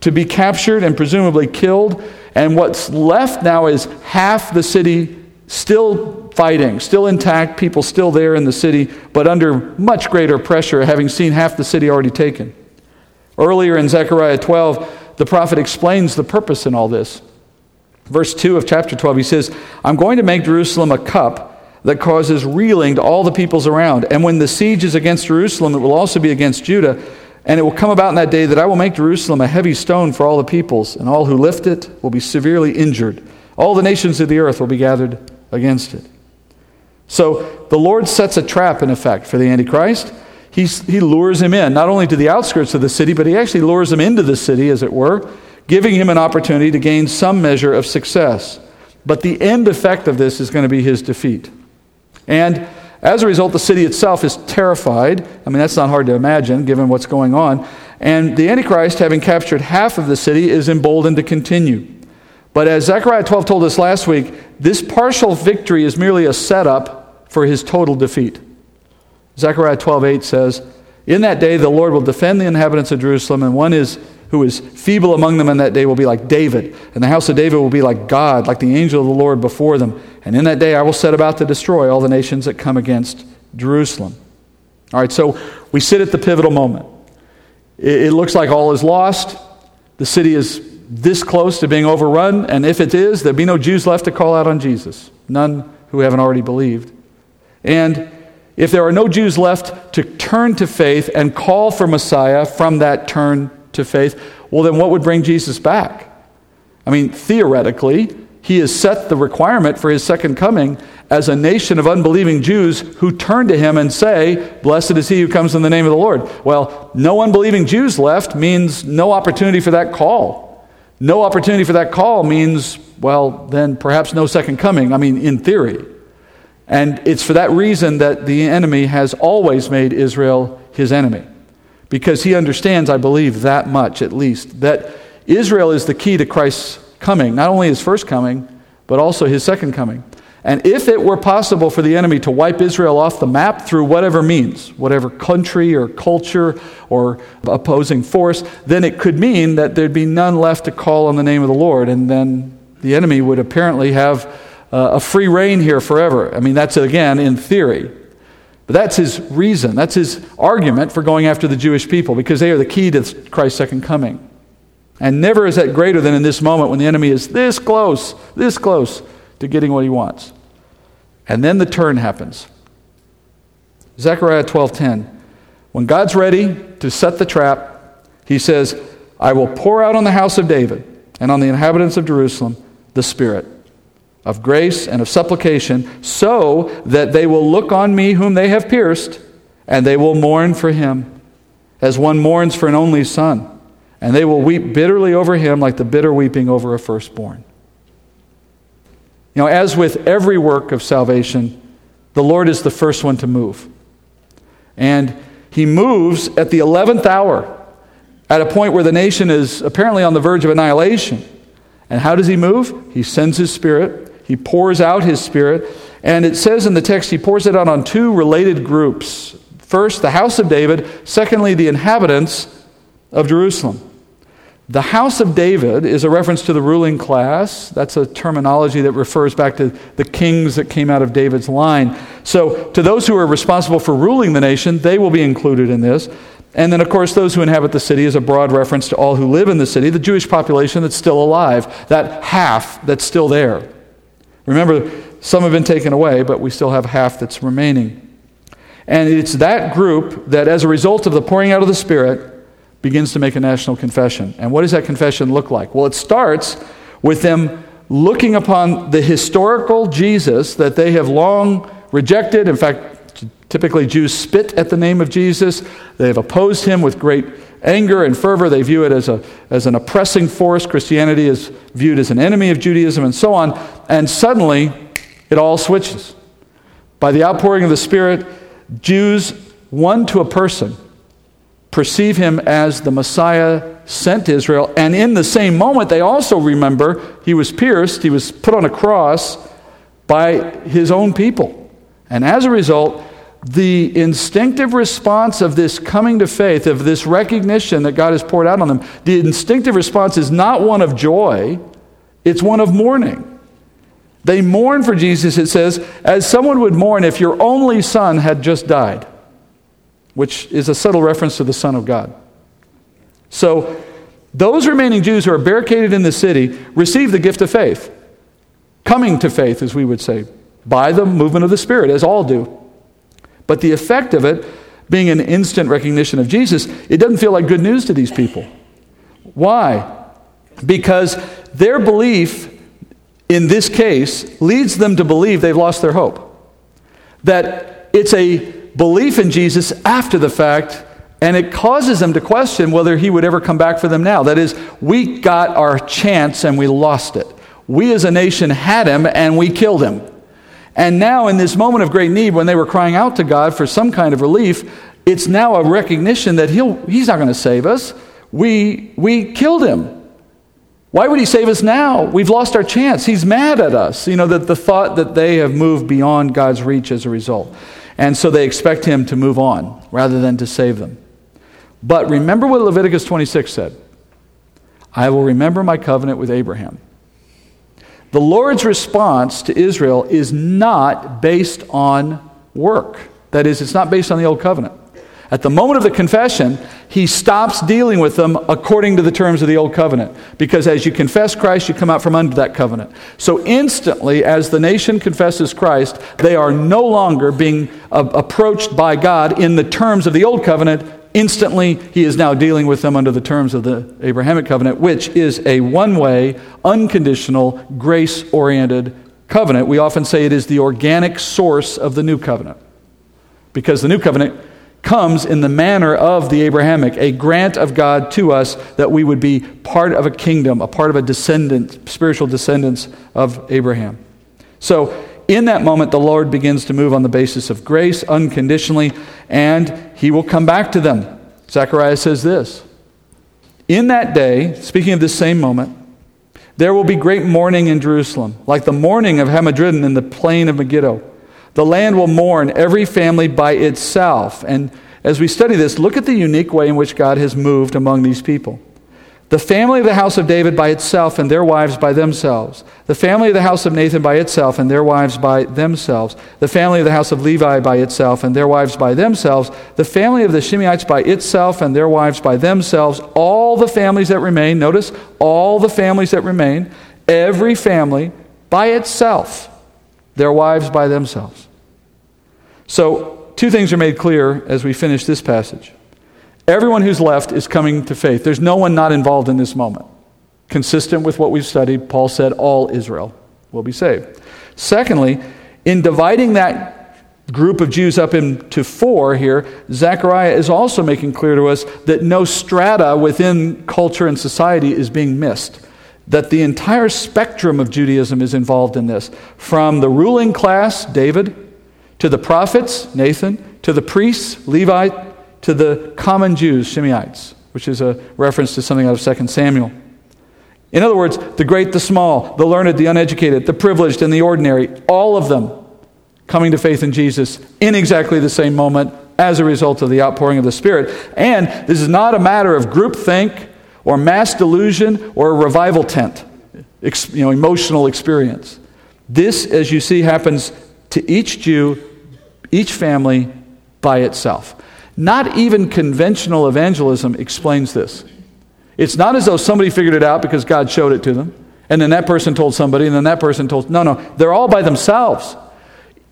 to be captured and presumably killed. And what's left now is half the city still fighting, still intact, people still there in the city, but under much greater pressure, having seen half the city already taken. Earlier in Zechariah 12, the prophet explains the purpose in all this. Verse 2 of chapter 12, he says, I'm going to make Jerusalem a cup that causes reeling to all the peoples around. And when the siege is against Jerusalem, it will also be against Judah. And it will come about in that day that I will make Jerusalem a heavy stone for all the peoples, and all who lift it will be severely injured. All the nations of the earth will be gathered against it. So the Lord sets a trap, in effect, for the Antichrist. He's, he lures him in, not only to the outskirts of the city, but he actually lures him into the city, as it were, giving him an opportunity to gain some measure of success. But the end effect of this is going to be his defeat. And as a result, the city itself is terrified. I mean, that's not hard to imagine given what's going on. And the Antichrist, having captured half of the city, is emboldened to continue. But as Zechariah 12 told us last week, this partial victory is merely a setup for his total defeat. Zechariah 12:8 says, "In that day the Lord will defend the inhabitants of Jerusalem, and one is who is feeble among them in that day will be like David, and the house of David will be like God, like the angel of the Lord before them. And in that day I will set about to destroy all the nations that come against Jerusalem." All right, so we sit at the pivotal moment. It, looks like all is lost. The city is this close to being overrun, and if it is, there'll be no Jews left to call out on Jesus, none who haven't already believed. And if there are no Jews left to turn to faith and call for Messiah from that turn to faith, well, then what would bring Jesus back? I mean, theoretically, he has set the requirement for his second coming as a nation of unbelieving Jews who turn to him and say, Blessed is he who comes in the name of the Lord. Well, no unbelieving Jews left means no opportunity for that call. No opportunity for that call means, well, then perhaps no second coming. I mean, in theory. And it's for that reason that the enemy has always made Israel his enemy. Because he understands, I believe, that much at least, that Israel is the key to Christ's coming, not only his first coming, but also his second coming. And if it were possible for the enemy to wipe Israel off the map through whatever means, whatever country or culture or opposing force, then it could mean that there'd be none left to call on the name of the Lord. And then the enemy would apparently have uh, a free reign here forever. I mean, that's again in theory. But that's his reason, that's his argument for going after the Jewish people, because they are the key to Christ's second coming. And never is that greater than in this moment when the enemy is this close, this close to getting what he wants. And then the turn happens. Zechariah 12:10. When God's ready to set the trap, he says, "I will pour out on the house of David and on the inhabitants of Jerusalem the spirit of grace and of supplication, so that they will look on me whom they have pierced, and they will mourn for him as one mourns for an only son, and they will weep bitterly over him like the bitter weeping over a firstborn. You know, as with every work of salvation, the Lord is the first one to move. And he moves at the 11th hour, at a point where the nation is apparently on the verge of annihilation. And how does he move? He sends his spirit, he pours out his spirit, and it says in the text he pours it out on two related groups. First, the house of David, secondly, the inhabitants of Jerusalem. The house of David is a reference to the ruling class. That's a terminology that refers back to the kings that came out of David's line. So, to those who are responsible for ruling the nation, they will be included in this. And then, of course, those who inhabit the city is a broad reference to all who live in the city, the Jewish population that's still alive, that half that's still there. Remember, some have been taken away, but we still have half that's remaining. And it's that group that, as a result of the pouring out of the Spirit, begins to make a national confession. And what does that confession look like? Well, it starts with them looking upon the historical Jesus that they have long rejected. In fact, typically Jews spit at the name of Jesus. They have opposed him with great anger and fervor. They view it as, a, as an oppressing force. Christianity is viewed as an enemy of Judaism and so on. And suddenly, it all switches. By the outpouring of the Spirit, Jews, one to a person, perceive him as the Messiah sent to Israel. And in the same moment, they also remember he was pierced, he was put on a cross by his own people. And as a result, the instinctive response of this coming to faith, of this recognition that God has poured out on them, the instinctive response is not one of joy, it's one of mourning. They mourn for Jesus, it says, as someone would mourn if your only son had just died which is a subtle reference to the Son of God. So, those remaining Jews who are barricaded in the city receive the gift of faith, coming to faith, as we would say, by the movement of the Spirit, as all do. But the effect of it being an instant recognition of Jesus, it doesn't feel like good news to these people. Why? Because their belief in this case leads them to believe they've lost their hope. That it's a belief in Jesus after the fact, and it causes them to question whether he would ever come back for them now. That is, we got our chance and we lost it. We as a nation had him and we killed him. And now, in this moment of great need, when they were crying out to God for some kind of relief, it's now a recognition that he'll, he's not going to save us. We, we killed him. Why would he save us now? We've lost our chance. He's mad at us. You know, that the thought that they have moved beyond God's reach as a result. And so they expect him to move on rather than to save them. But remember what Leviticus 26 said I will remember my covenant with Abraham. The Lord's response to Israel is not based on work. That is, it's not based on the old covenant. At the moment of the confession, he stops dealing with them according to the terms of the old covenant. Because as you confess Christ, you come out from under that covenant. So instantly, as the nation confesses Christ, they are no longer being approached by God in the terms of the old covenant. Instantly, he is now dealing with them under the terms of the Abrahamic covenant, which is a one way, unconditional, grace oriented covenant. We often say it is the organic source of the new covenant. Because the new covenant comes in the manner of the Abrahamic, a grant of God to us that we would be part of a kingdom, a part of a descendant, spiritual descendants of Abraham. So, in that moment, the Lord begins to move on the basis of grace unconditionally, and he will come back to them. Zechariah says this In that day, speaking of this same moment, there will be great mourning in Jerusalem, like the mourning of Hadadrimmon in the plain of Megiddo. The land will mourn every family by itself. And as we study this, look at the unique way in which God has moved among these people. The family of the house of David by itself and their wives by themselves. The family of the house of Nathan by itself and their wives by themselves. The family of the house of Levi by itself and their wives by themselves. The family of the Shimeites by itself and their wives by themselves. All the families that remain, notice, all the families that remain, every family by itself their wives by themselves. So, two things are made clear as we finish this passage. Everyone who's left is coming to faith. There's no one not involved in this moment. Consistent with what we've studied, Paul said all Israel will be saved. Secondly, in dividing that group of Jews up into four here, Zechariah is also making clear to us that no strata within culture and society is being missed. That the entire spectrum of Judaism is involved in this. From the ruling class, David, to the prophets, Nathan, to the priests, Levite, to the common Jews, Shimeites, which is a reference to something out of 2 Samuel. In other words, the great, the small, the learned, the uneducated, the privileged, and the ordinary, all of them coming to faith in Jesus in exactly the same moment as a result of the outpouring of the Spirit. And this is not a matter of groupthink or mass delusion or a revival tent, you know, emotional experience. This, as you see, happens to each Jew, each family by itself. Not even conventional evangelism explains this. It's not as though somebody figured it out because God showed it to them, and then that person told somebody, and then that person told. No, no, they're all by themselves.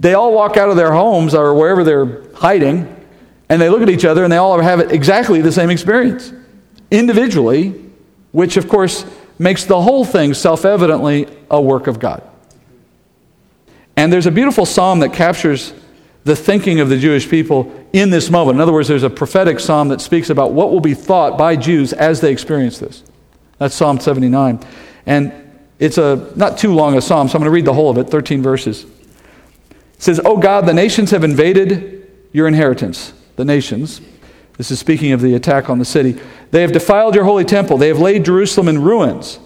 They all walk out of their homes or wherever they're hiding, and they look at each other and they all have exactly the same experience individually, which of course makes the whole thing self evidently a work of God. And there's a beautiful psalm that captures the thinking of the Jewish people in this moment. In other words, there's a prophetic psalm that speaks about what will be thought by Jews as they experience this. That's Psalm 79. And it's a not too long a psalm, so I'm going to read the whole of it, 13 verses. It says, Oh God, the nations have invaded your inheritance. The nations. This is speaking of the attack on the city. They have defiled your holy temple. They have laid Jerusalem in ruins.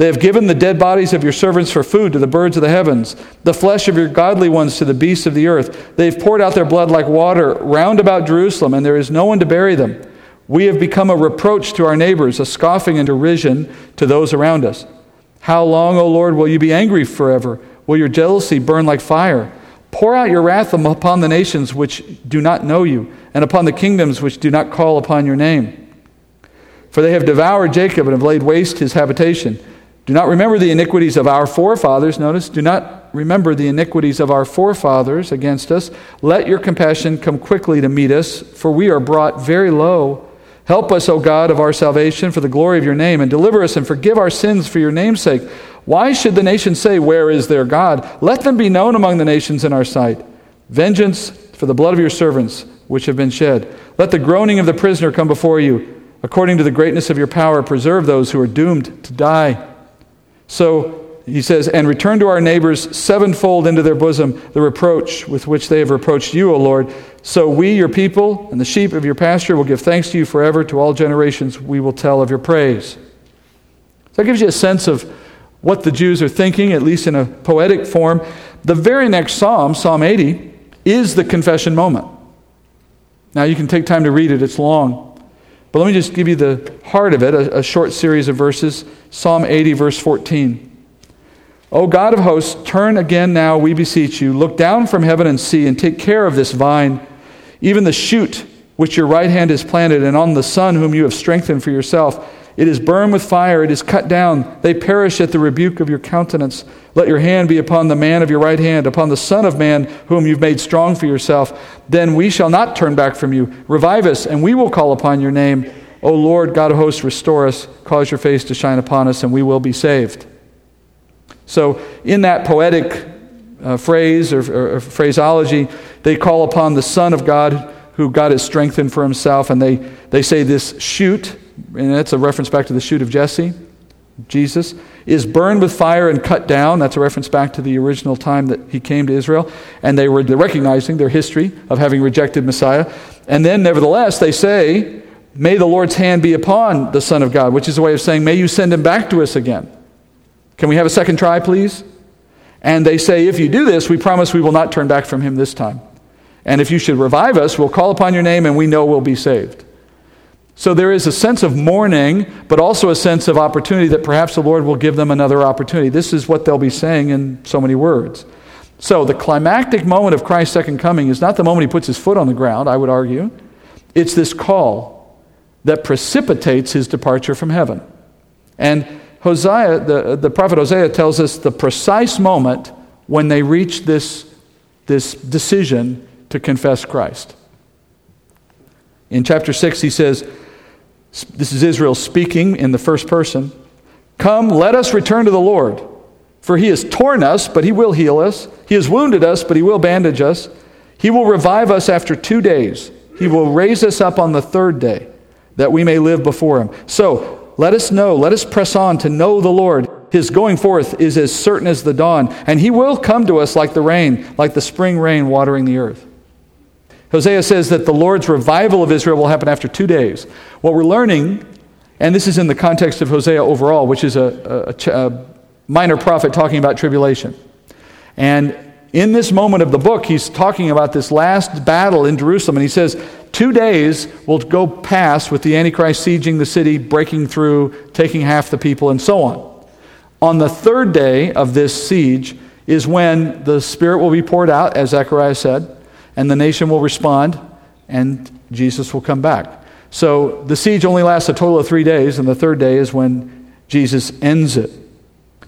They have given the dead bodies of your servants for food to the birds of the heavens, the flesh of your godly ones to the beasts of the earth. They have poured out their blood like water round about Jerusalem, and there is no one to bury them. We have become a reproach to our neighbors, a scoffing and derision to those around us. How long, O Lord, will you be angry forever? Will your jealousy burn like fire? Pour out your wrath upon the nations which do not know you, and upon the kingdoms which do not call upon your name. For they have devoured Jacob and have laid waste his habitation. Do not remember the iniquities of our forefathers. Notice, do not remember the iniquities of our forefathers against us. Let your compassion come quickly to meet us, for we are brought very low. Help us, O God of our salvation, for the glory of your name, and deliver us and forgive our sins for your name's sake. Why should the nations say, Where is their God? Let them be known among the nations in our sight. Vengeance for the blood of your servants, which have been shed. Let the groaning of the prisoner come before you. According to the greatness of your power, preserve those who are doomed to die. So he says, And return to our neighbors sevenfold into their bosom the reproach with which they have reproached you, O Lord. So we, your people, and the sheep of your pasture will give thanks to you forever. To all generations we will tell of your praise. So that gives you a sense of what the Jews are thinking, at least in a poetic form. The very next psalm, Psalm 80, is the confession moment. Now, you can take time to read it, it's long. But let me just give you the heart of it, a, a short series of verses. Psalm 80, verse 14. O God of hosts, turn again now, we beseech you. Look down from heaven and see, and take care of this vine, even the shoot which your right hand has planted, and on the son whom you have strengthened for yourself. It is burned with fire, it is cut down. They perish at the rebuke of your countenance. Let your hand be upon the man of your right hand, upon the Son of Man, whom you've made strong for yourself. Then we shall not turn back from you. Revive us, and we will call upon your name. O Lord, God of hosts, restore us, cause your face to shine upon us, and we will be saved. So, in that poetic uh, phrase or, or, or phraseology, they call upon the Son of God, who God has strengthened for himself, and they, they say this shoot and that's a reference back to the shoot of Jesse, Jesus, is burned with fire and cut down. That's a reference back to the original time that he came to Israel. And they were recognizing their history of having rejected Messiah. And then, nevertheless, they say, May the Lord's hand be upon the Son of God, which is a way of saying, May you send him back to us again. Can we have a second try, please? And they say, If you do this, we promise we will not turn back from him this time. And if you should revive us, we'll call upon your name and we know we'll be saved. So there is a sense of mourning, but also a sense of opportunity that perhaps the Lord will give them another opportunity. This is what they'll be saying in so many words. So the climactic moment of Christ's second coming is not the moment he puts his foot on the ground, I would argue. It's this call that precipitates his departure from heaven. And Hosea, the, the prophet Hosea tells us the precise moment when they reach this, this decision to confess Christ. In chapter 6, he says, this is Israel speaking in the first person. Come, let us return to the Lord. For he has torn us, but he will heal us. He has wounded us, but he will bandage us. He will revive us after two days. He will raise us up on the third day, that we may live before him. So let us know, let us press on to know the Lord. His going forth is as certain as the dawn, and he will come to us like the rain, like the spring rain watering the earth. Hosea says that the Lord's revival of Israel will happen after two days. What we're learning, and this is in the context of Hosea overall, which is a, a, a minor prophet talking about tribulation. And in this moment of the book, he's talking about this last battle in Jerusalem, and he says, Two days will go past with the Antichrist sieging the city, breaking through, taking half the people, and so on. On the third day of this siege is when the Spirit will be poured out, as Zechariah said, and the nation will respond, and Jesus will come back. So the siege only lasts a total of three days, and the third day is when Jesus ends it.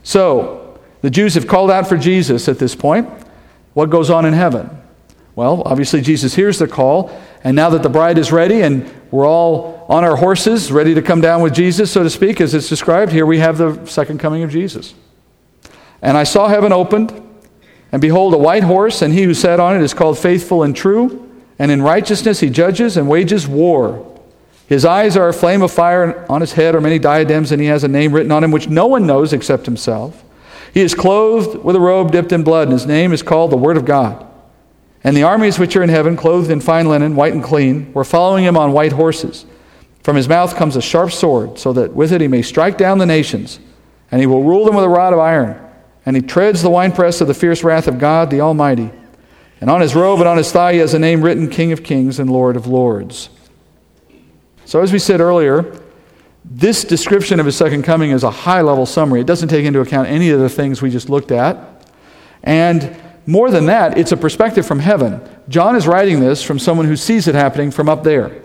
So the Jews have called out for Jesus at this point. What goes on in heaven? Well, obviously, Jesus hears the call, and now that the bride is ready and we're all on our horses, ready to come down with Jesus, so to speak, as it's described, here we have the second coming of Jesus. And I saw heaven opened, and behold, a white horse, and he who sat on it is called faithful and true, and in righteousness he judges and wages war. His eyes are a flame of fire, and on his head are many diadems, and he has a name written on him which no one knows except himself. He is clothed with a robe dipped in blood, and his name is called the Word of God. And the armies which are in heaven, clothed in fine linen, white and clean, were following him on white horses. From his mouth comes a sharp sword, so that with it he may strike down the nations, and he will rule them with a rod of iron. And he treads the winepress of the fierce wrath of God the Almighty. And on his robe and on his thigh he has a name written King of Kings and Lord of Lords. So, as we said earlier, this description of his second coming is a high level summary. It doesn't take into account any of the things we just looked at. And more than that, it's a perspective from heaven. John is writing this from someone who sees it happening from up there.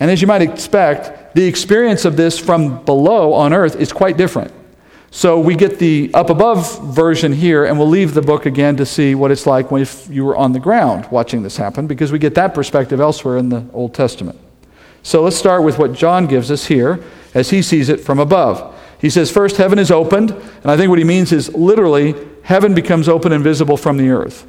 And as you might expect, the experience of this from below on earth is quite different. So we get the up above version here, and we'll leave the book again to see what it's like if you were on the ground watching this happen, because we get that perspective elsewhere in the Old Testament. So let's start with what John gives us here as he sees it from above. He says, First, heaven is opened, and I think what he means is literally, heaven becomes open and visible from the earth.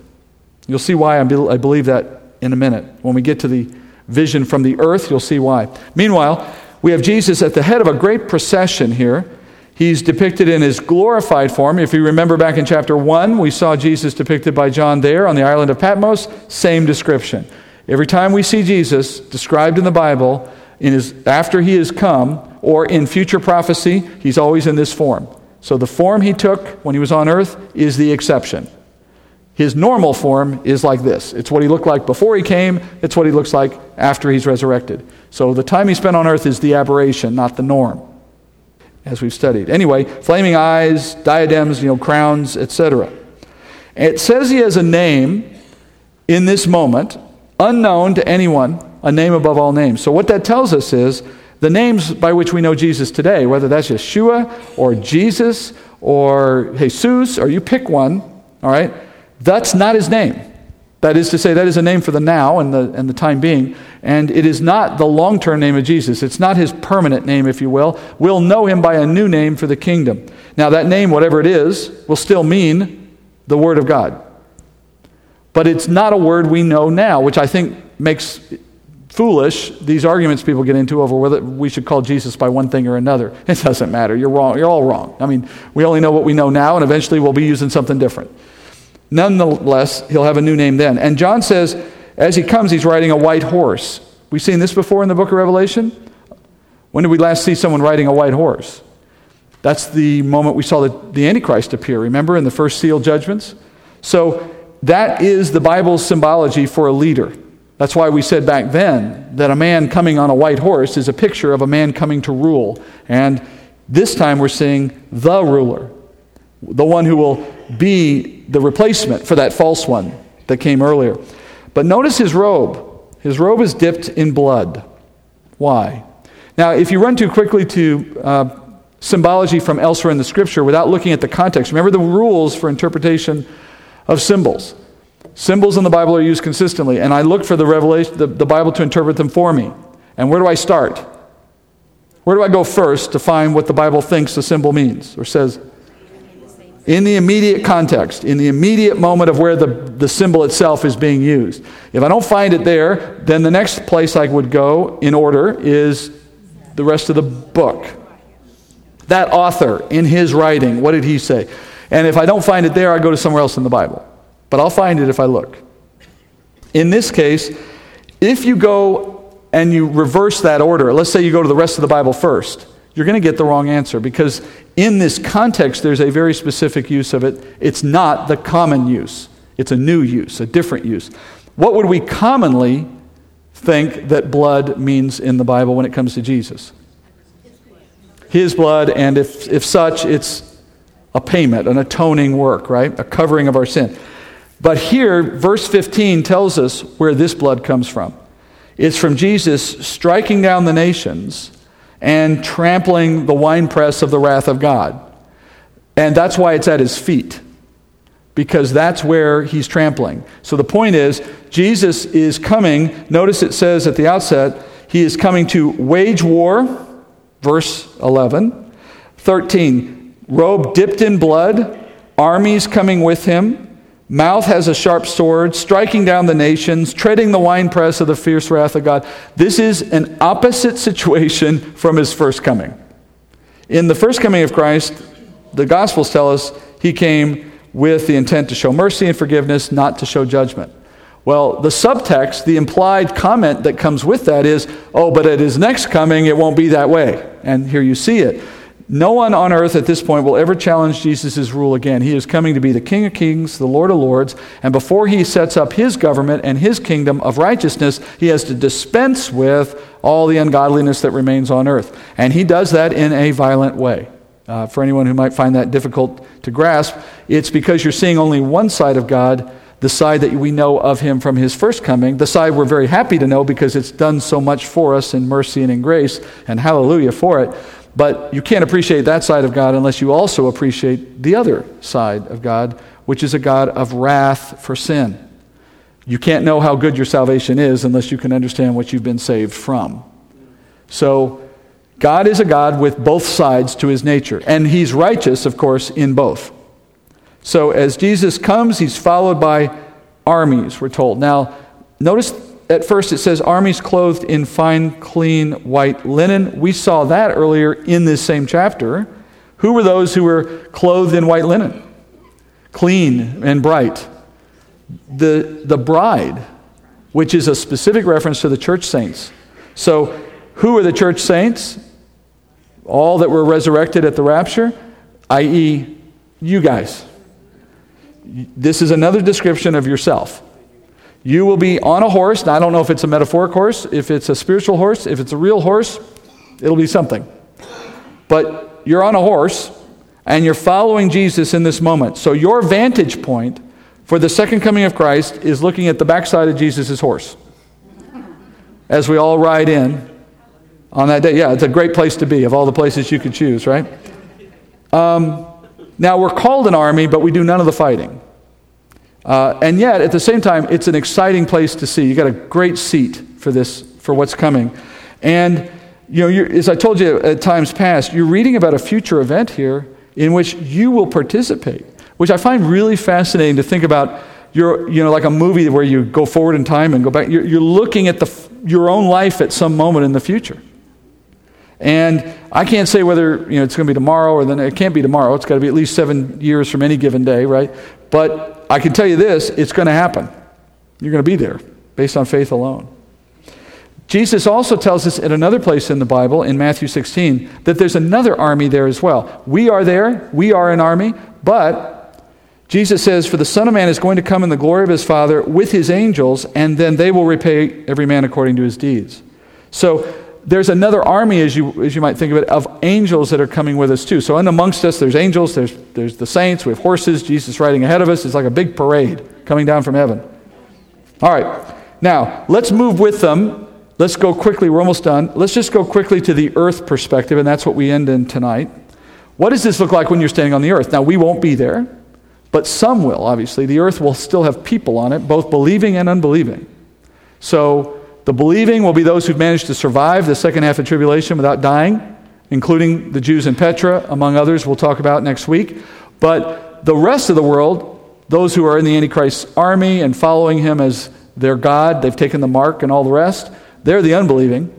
You'll see why I believe that in a minute. When we get to the vision from the earth, you'll see why. Meanwhile, we have Jesus at the head of a great procession here. He's depicted in his glorified form. If you remember back in chapter 1, we saw Jesus depicted by John there on the island of Patmos. Same description. Every time we see Jesus described in the Bible, in his, after he has come, or in future prophecy, he's always in this form. So the form he took when he was on earth is the exception. His normal form is like this it's what he looked like before he came, it's what he looks like after he's resurrected. So the time he spent on earth is the aberration, not the norm, as we've studied. Anyway, flaming eyes, diadems, you know, crowns, etc. It says he has a name in this moment, unknown to anyone a name above all names. So, what that tells us is the names by which we know Jesus today, whether that's Yeshua or Jesus or Jesus, or you pick one, all right, that's not his name. That is to say, that is a name for the now and the, and the time being. And it is not the long term name of Jesus. It's not his permanent name, if you will. We'll know him by a new name for the kingdom. Now, that name, whatever it is, will still mean the Word of God. But it's not a word we know now, which I think makes foolish these arguments people get into over whether we should call Jesus by one thing or another. *laughs* It doesn't matter. You're wrong. You're all wrong. I mean, we only know what we know now, and eventually we'll be using something different. Nonetheless, he'll have a new name then. And John says, as he comes, he's riding a white horse. We've seen this before in the book of Revelation. When did we last see someone riding a white horse? That's the moment we saw the, the Antichrist appear, remember, in the first seal judgments? So that is the Bible's symbology for a leader. That's why we said back then that a man coming on a white horse is a picture of a man coming to rule. And this time we're seeing the ruler, the one who will be the replacement for that false one that came earlier. But notice his robe. His robe is dipped in blood. Why? Now, if you run too quickly to uh, symbology from elsewhere in the scripture without looking at the context, remember the rules for interpretation of symbols. Symbols in the Bible are used consistently, and I look for the revelation, the, the Bible to interpret them for me. And where do I start? Where do I go first to find what the Bible thinks the symbol means or says? In the immediate context, in the immediate moment of where the, the symbol itself is being used. If I don't find it there, then the next place I would go in order is the rest of the book. That author, in his writing, what did he say? And if I don't find it there, I go to somewhere else in the Bible. But I'll find it if I look. In this case, if you go and you reverse that order, let's say you go to the rest of the Bible first, you're going to get the wrong answer because in this context, there's a very specific use of it. It's not the common use, it's a new use, a different use. What would we commonly think that blood means in the Bible when it comes to Jesus? His blood, and if, if such, it's a payment, an atoning work, right? A covering of our sin. But here, verse 15 tells us where this blood comes from. It's from Jesus striking down the nations and trampling the winepress of the wrath of God. And that's why it's at his feet, because that's where he's trampling. So the point is, Jesus is coming. Notice it says at the outset, he is coming to wage war, verse 11. 13, robe dipped in blood, armies coming with him. Mouth has a sharp sword, striking down the nations, treading the winepress of the fierce wrath of God. This is an opposite situation from his first coming. In the first coming of Christ, the Gospels tell us he came with the intent to show mercy and forgiveness, not to show judgment. Well, the subtext, the implied comment that comes with that is, oh, but at his next coming, it won't be that way. And here you see it. No one on earth at this point will ever challenge Jesus' rule again. He is coming to be the King of Kings, the Lord of Lords, and before he sets up his government and his kingdom of righteousness, he has to dispense with all the ungodliness that remains on earth. And he does that in a violent way. Uh, for anyone who might find that difficult to grasp, it's because you're seeing only one side of God, the side that we know of him from his first coming, the side we're very happy to know because it's done so much for us in mercy and in grace, and hallelujah for it. But you can't appreciate that side of God unless you also appreciate the other side of God, which is a God of wrath for sin. You can't know how good your salvation is unless you can understand what you've been saved from. So, God is a God with both sides to his nature, and he's righteous, of course, in both. So, as Jesus comes, he's followed by armies, we're told. Now, notice at first it says armies clothed in fine, clean white linen. We saw that earlier in this same chapter. Who were those who were clothed in white linen? Clean and bright. The, the bride, which is a specific reference to the church saints. So, who are the church saints? All that were resurrected at the rapture, i.e., you guys. This is another description of yourself. You will be on a horse. Now, I don't know if it's a metaphoric horse, if it's a spiritual horse, if it's a real horse, it'll be something. But you're on a horse and you're following Jesus in this moment. So, your vantage point for the second coming of Christ is looking at the backside of Jesus' horse as we all ride in on that day. Yeah, it's a great place to be of all the places you could choose, right? Um, now, we're called an army, but we do none of the fighting. Uh, and yet, at the same time, it's an exciting place to see. You got a great seat for this, for what's coming. And, you know, as I told you at times past, you're reading about a future event here in which you will participate, which I find really fascinating to think about. You're, you know, like a movie where you go forward in time and go back. You're, you're looking at the, your own life at some moment in the future. And I can't say whether you know, it's going to be tomorrow or then it can't be tomorrow. It's got to be at least seven years from any given day, right? But I can tell you this it's going to happen. You're going to be there based on faith alone. Jesus also tells us in another place in the Bible, in Matthew 16, that there's another army there as well. We are there, we are an army, but Jesus says, For the Son of Man is going to come in the glory of his Father with his angels, and then they will repay every man according to his deeds. So there's another army, as you, as you might think of it, of angels that are coming with us too. So, in amongst us, there's angels, there's, there's the saints, we have horses, Jesus riding ahead of us. It's like a big parade coming down from heaven. All right, now let's move with them. Let's go quickly, we're almost done. Let's just go quickly to the earth perspective, and that's what we end in tonight. What does this look like when you're standing on the earth? Now, we won't be there, but some will, obviously. The earth will still have people on it, both believing and unbelieving. So, the believing will be those who've managed to survive the second half of tribulation without dying, including the Jews in Petra, among others, we'll talk about next week. But the rest of the world, those who are in the Antichrist's army and following him as their God, they've taken the mark and all the rest, they're the unbelieving.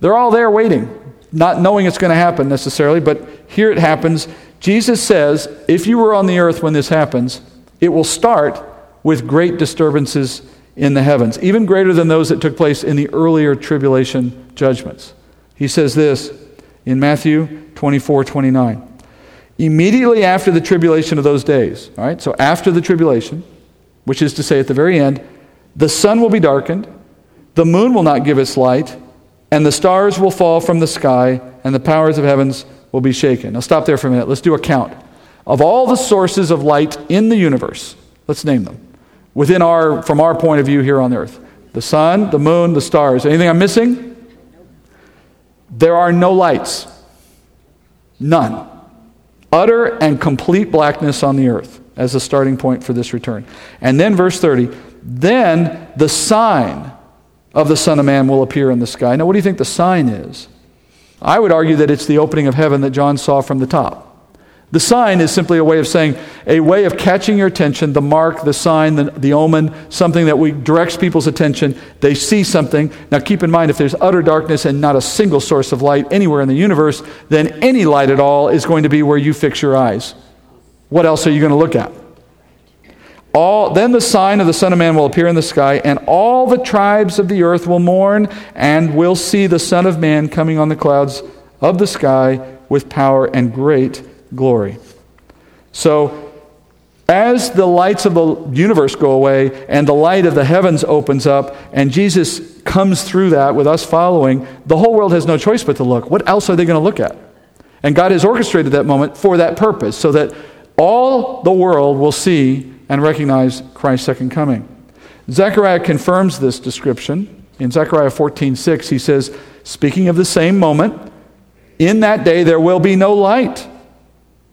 They're all there waiting, not knowing it's going to happen necessarily, but here it happens. Jesus says, if you were on the earth when this happens, it will start with great disturbances in the heavens, even greater than those that took place in the earlier tribulation judgments. He says this in Matthew 24 29. Immediately after the tribulation of those days, all right, so after the tribulation, which is to say at the very end, the sun will be darkened, the moon will not give its light, and the stars will fall from the sky, and the powers of heavens will be shaken. Now stop there for a minute. Let's do a count. Of all the sources of light in the universe, let's name them. Within our from our point of view here on earth. The sun, the moon, the stars. Anything I'm missing? There are no lights. None. Utter and complete blackness on the earth as a starting point for this return. And then, verse 30, then the sign of the Son of Man will appear in the sky. Now, what do you think the sign is? I would argue that it's the opening of heaven that John saw from the top. The sign is simply a way of saying, a way of catching your attention, the mark, the sign, the, the omen, something that we directs people's attention. They see something. Now keep in mind, if there's utter darkness and not a single source of light anywhere in the universe, then any light at all is going to be where you fix your eyes. What else are you going to look at? All, then the sign of the Son of Man will appear in the sky, and all the tribes of the earth will mourn and will see the Son of Man coming on the clouds of the sky with power and great glory. So, as the lights of the universe go away and the light of the heavens opens up and Jesus comes through that with us following, the whole world has no choice but to look. What else are they going to look at? And God has orchestrated that moment for that purpose so that all the world will see and recognize Christ's second coming. Zechariah confirms this description. In Zechariah 14:6 he says, speaking of the same moment, in that day there will be no light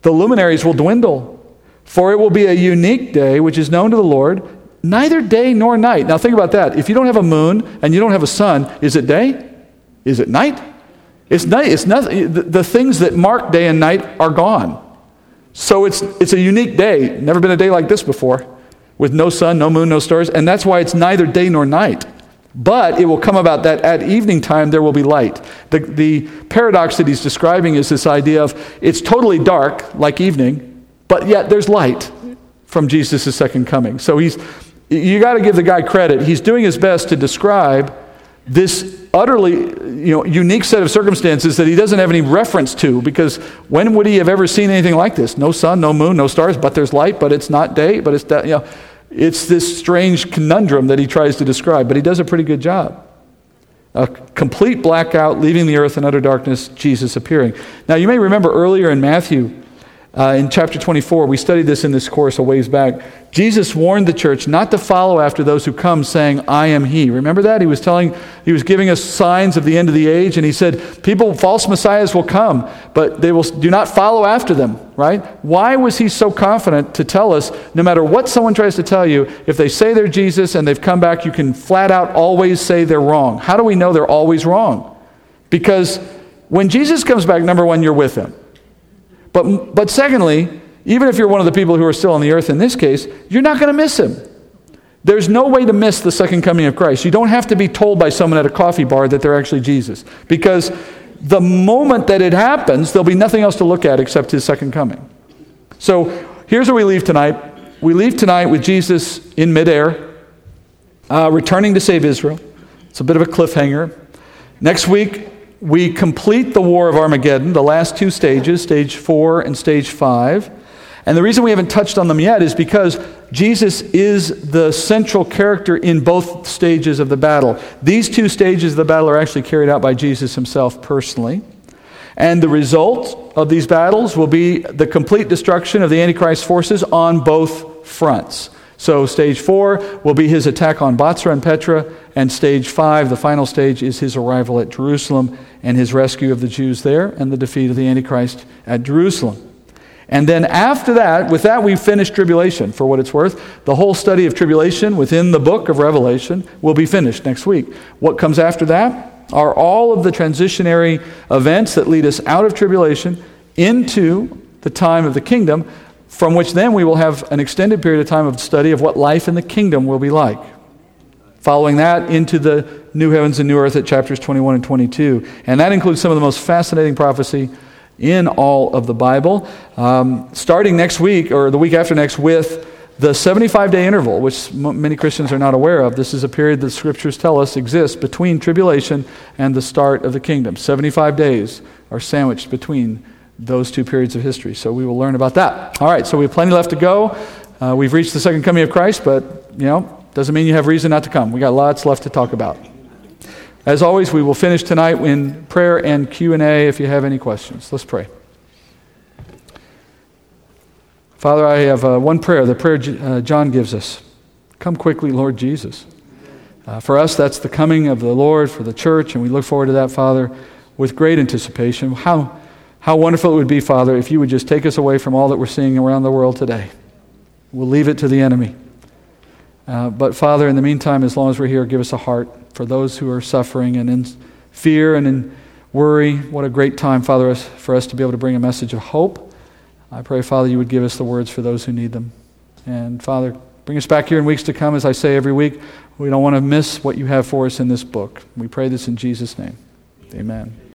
the luminaries will dwindle. For it will be a unique day which is known to the Lord, neither day nor night. Now think about that. If you don't have a moon and you don't have a sun, is it day? Is it night? It's night. It's nothing. The, the things that mark day and night are gone. So it's, it's a unique day. Never been a day like this before, with no sun, no moon, no stars. And that's why it's neither day nor night. But it will come about that at evening time there will be light. The, the paradox that he's describing is this idea of it's totally dark, like evening, but yet there's light from Jesus' second coming. So he's, you got to give the guy credit. He's doing his best to describe this utterly you know, unique set of circumstances that he doesn't have any reference to because when would he have ever seen anything like this? No sun, no moon, no stars, but there's light, but it's not day, but it's, you know. It's this strange conundrum that he tries to describe, but he does a pretty good job. A complete blackout, leaving the earth in utter darkness, Jesus appearing. Now, you may remember earlier in Matthew, uh, in chapter 24, we studied this in this course a ways back. Jesus warned the church not to follow after those who come saying, I am he. Remember that? He was telling, he was giving us signs of the end of the age, and he said, People, false messiahs will come, but they will do not follow after them, right? Why was he so confident to tell us, no matter what someone tries to tell you, if they say they're Jesus and they've come back, you can flat out always say they're wrong? How do we know they're always wrong? Because when Jesus comes back, number one, you're with him. But, but secondly, even if you're one of the people who are still on the earth in this case, you're not going to miss him. There's no way to miss the second coming of Christ. You don't have to be told by someone at a coffee bar that they're actually Jesus. Because the moment that it happens, there'll be nothing else to look at except his second coming. So here's where we leave tonight. We leave tonight with Jesus in midair, uh, returning to save Israel. It's a bit of a cliffhanger. Next week, we complete the War of Armageddon, the last two stages, stage four and stage five. And the reason we haven't touched on them yet is because Jesus is the central character in both stages of the battle. These two stages of the battle are actually carried out by Jesus himself personally. And the result of these battles will be the complete destruction of the Antichrist forces on both fronts. So, stage four will be his attack on Bozrah and Petra, and stage five, the final stage, is his arrival at Jerusalem and his rescue of the Jews there and the defeat of the Antichrist at Jerusalem. And then after that, with that, we finish tribulation for what it's worth. The whole study of tribulation within the book of Revelation will be finished next week. What comes after that are all of the transitionary events that lead us out of tribulation into the time of the kingdom from which then we will have an extended period of time of study of what life in the kingdom will be like. Following that, into the new heavens and new earth at chapters 21 and 22. And that includes some of the most fascinating prophecy in all of the Bible. Um, starting next week, or the week after next, with the 75 day interval, which m- many Christians are not aware of. This is a period that the scriptures tell us exists between tribulation and the start of the kingdom. 75 days are sandwiched between those two periods of history. So we will learn about that. All right, so we have plenty left to go. Uh, we've reached the second coming of Christ, but, you know, doesn't mean you have reason not to come. We got lots left to talk about. As always, we will finish tonight in prayer and Q&A if you have any questions. Let's pray. Father, I have uh, one prayer, the prayer uh, John gives us. Come quickly, Lord Jesus. Uh, for us, that's the coming of the Lord for the church, and we look forward to that, Father, with great anticipation. How, how wonderful it would be, Father, if you would just take us away from all that we're seeing around the world today. We'll leave it to the enemy. Uh, but, Father, in the meantime, as long as we're here, give us a heart for those who are suffering and in fear and in worry. What a great time, Father, for us to be able to bring a message of hope. I pray, Father, you would give us the words for those who need them. And, Father, bring us back here in weeks to come, as I say every week. We don't want to miss what you have for us in this book. We pray this in Jesus' name. Amen.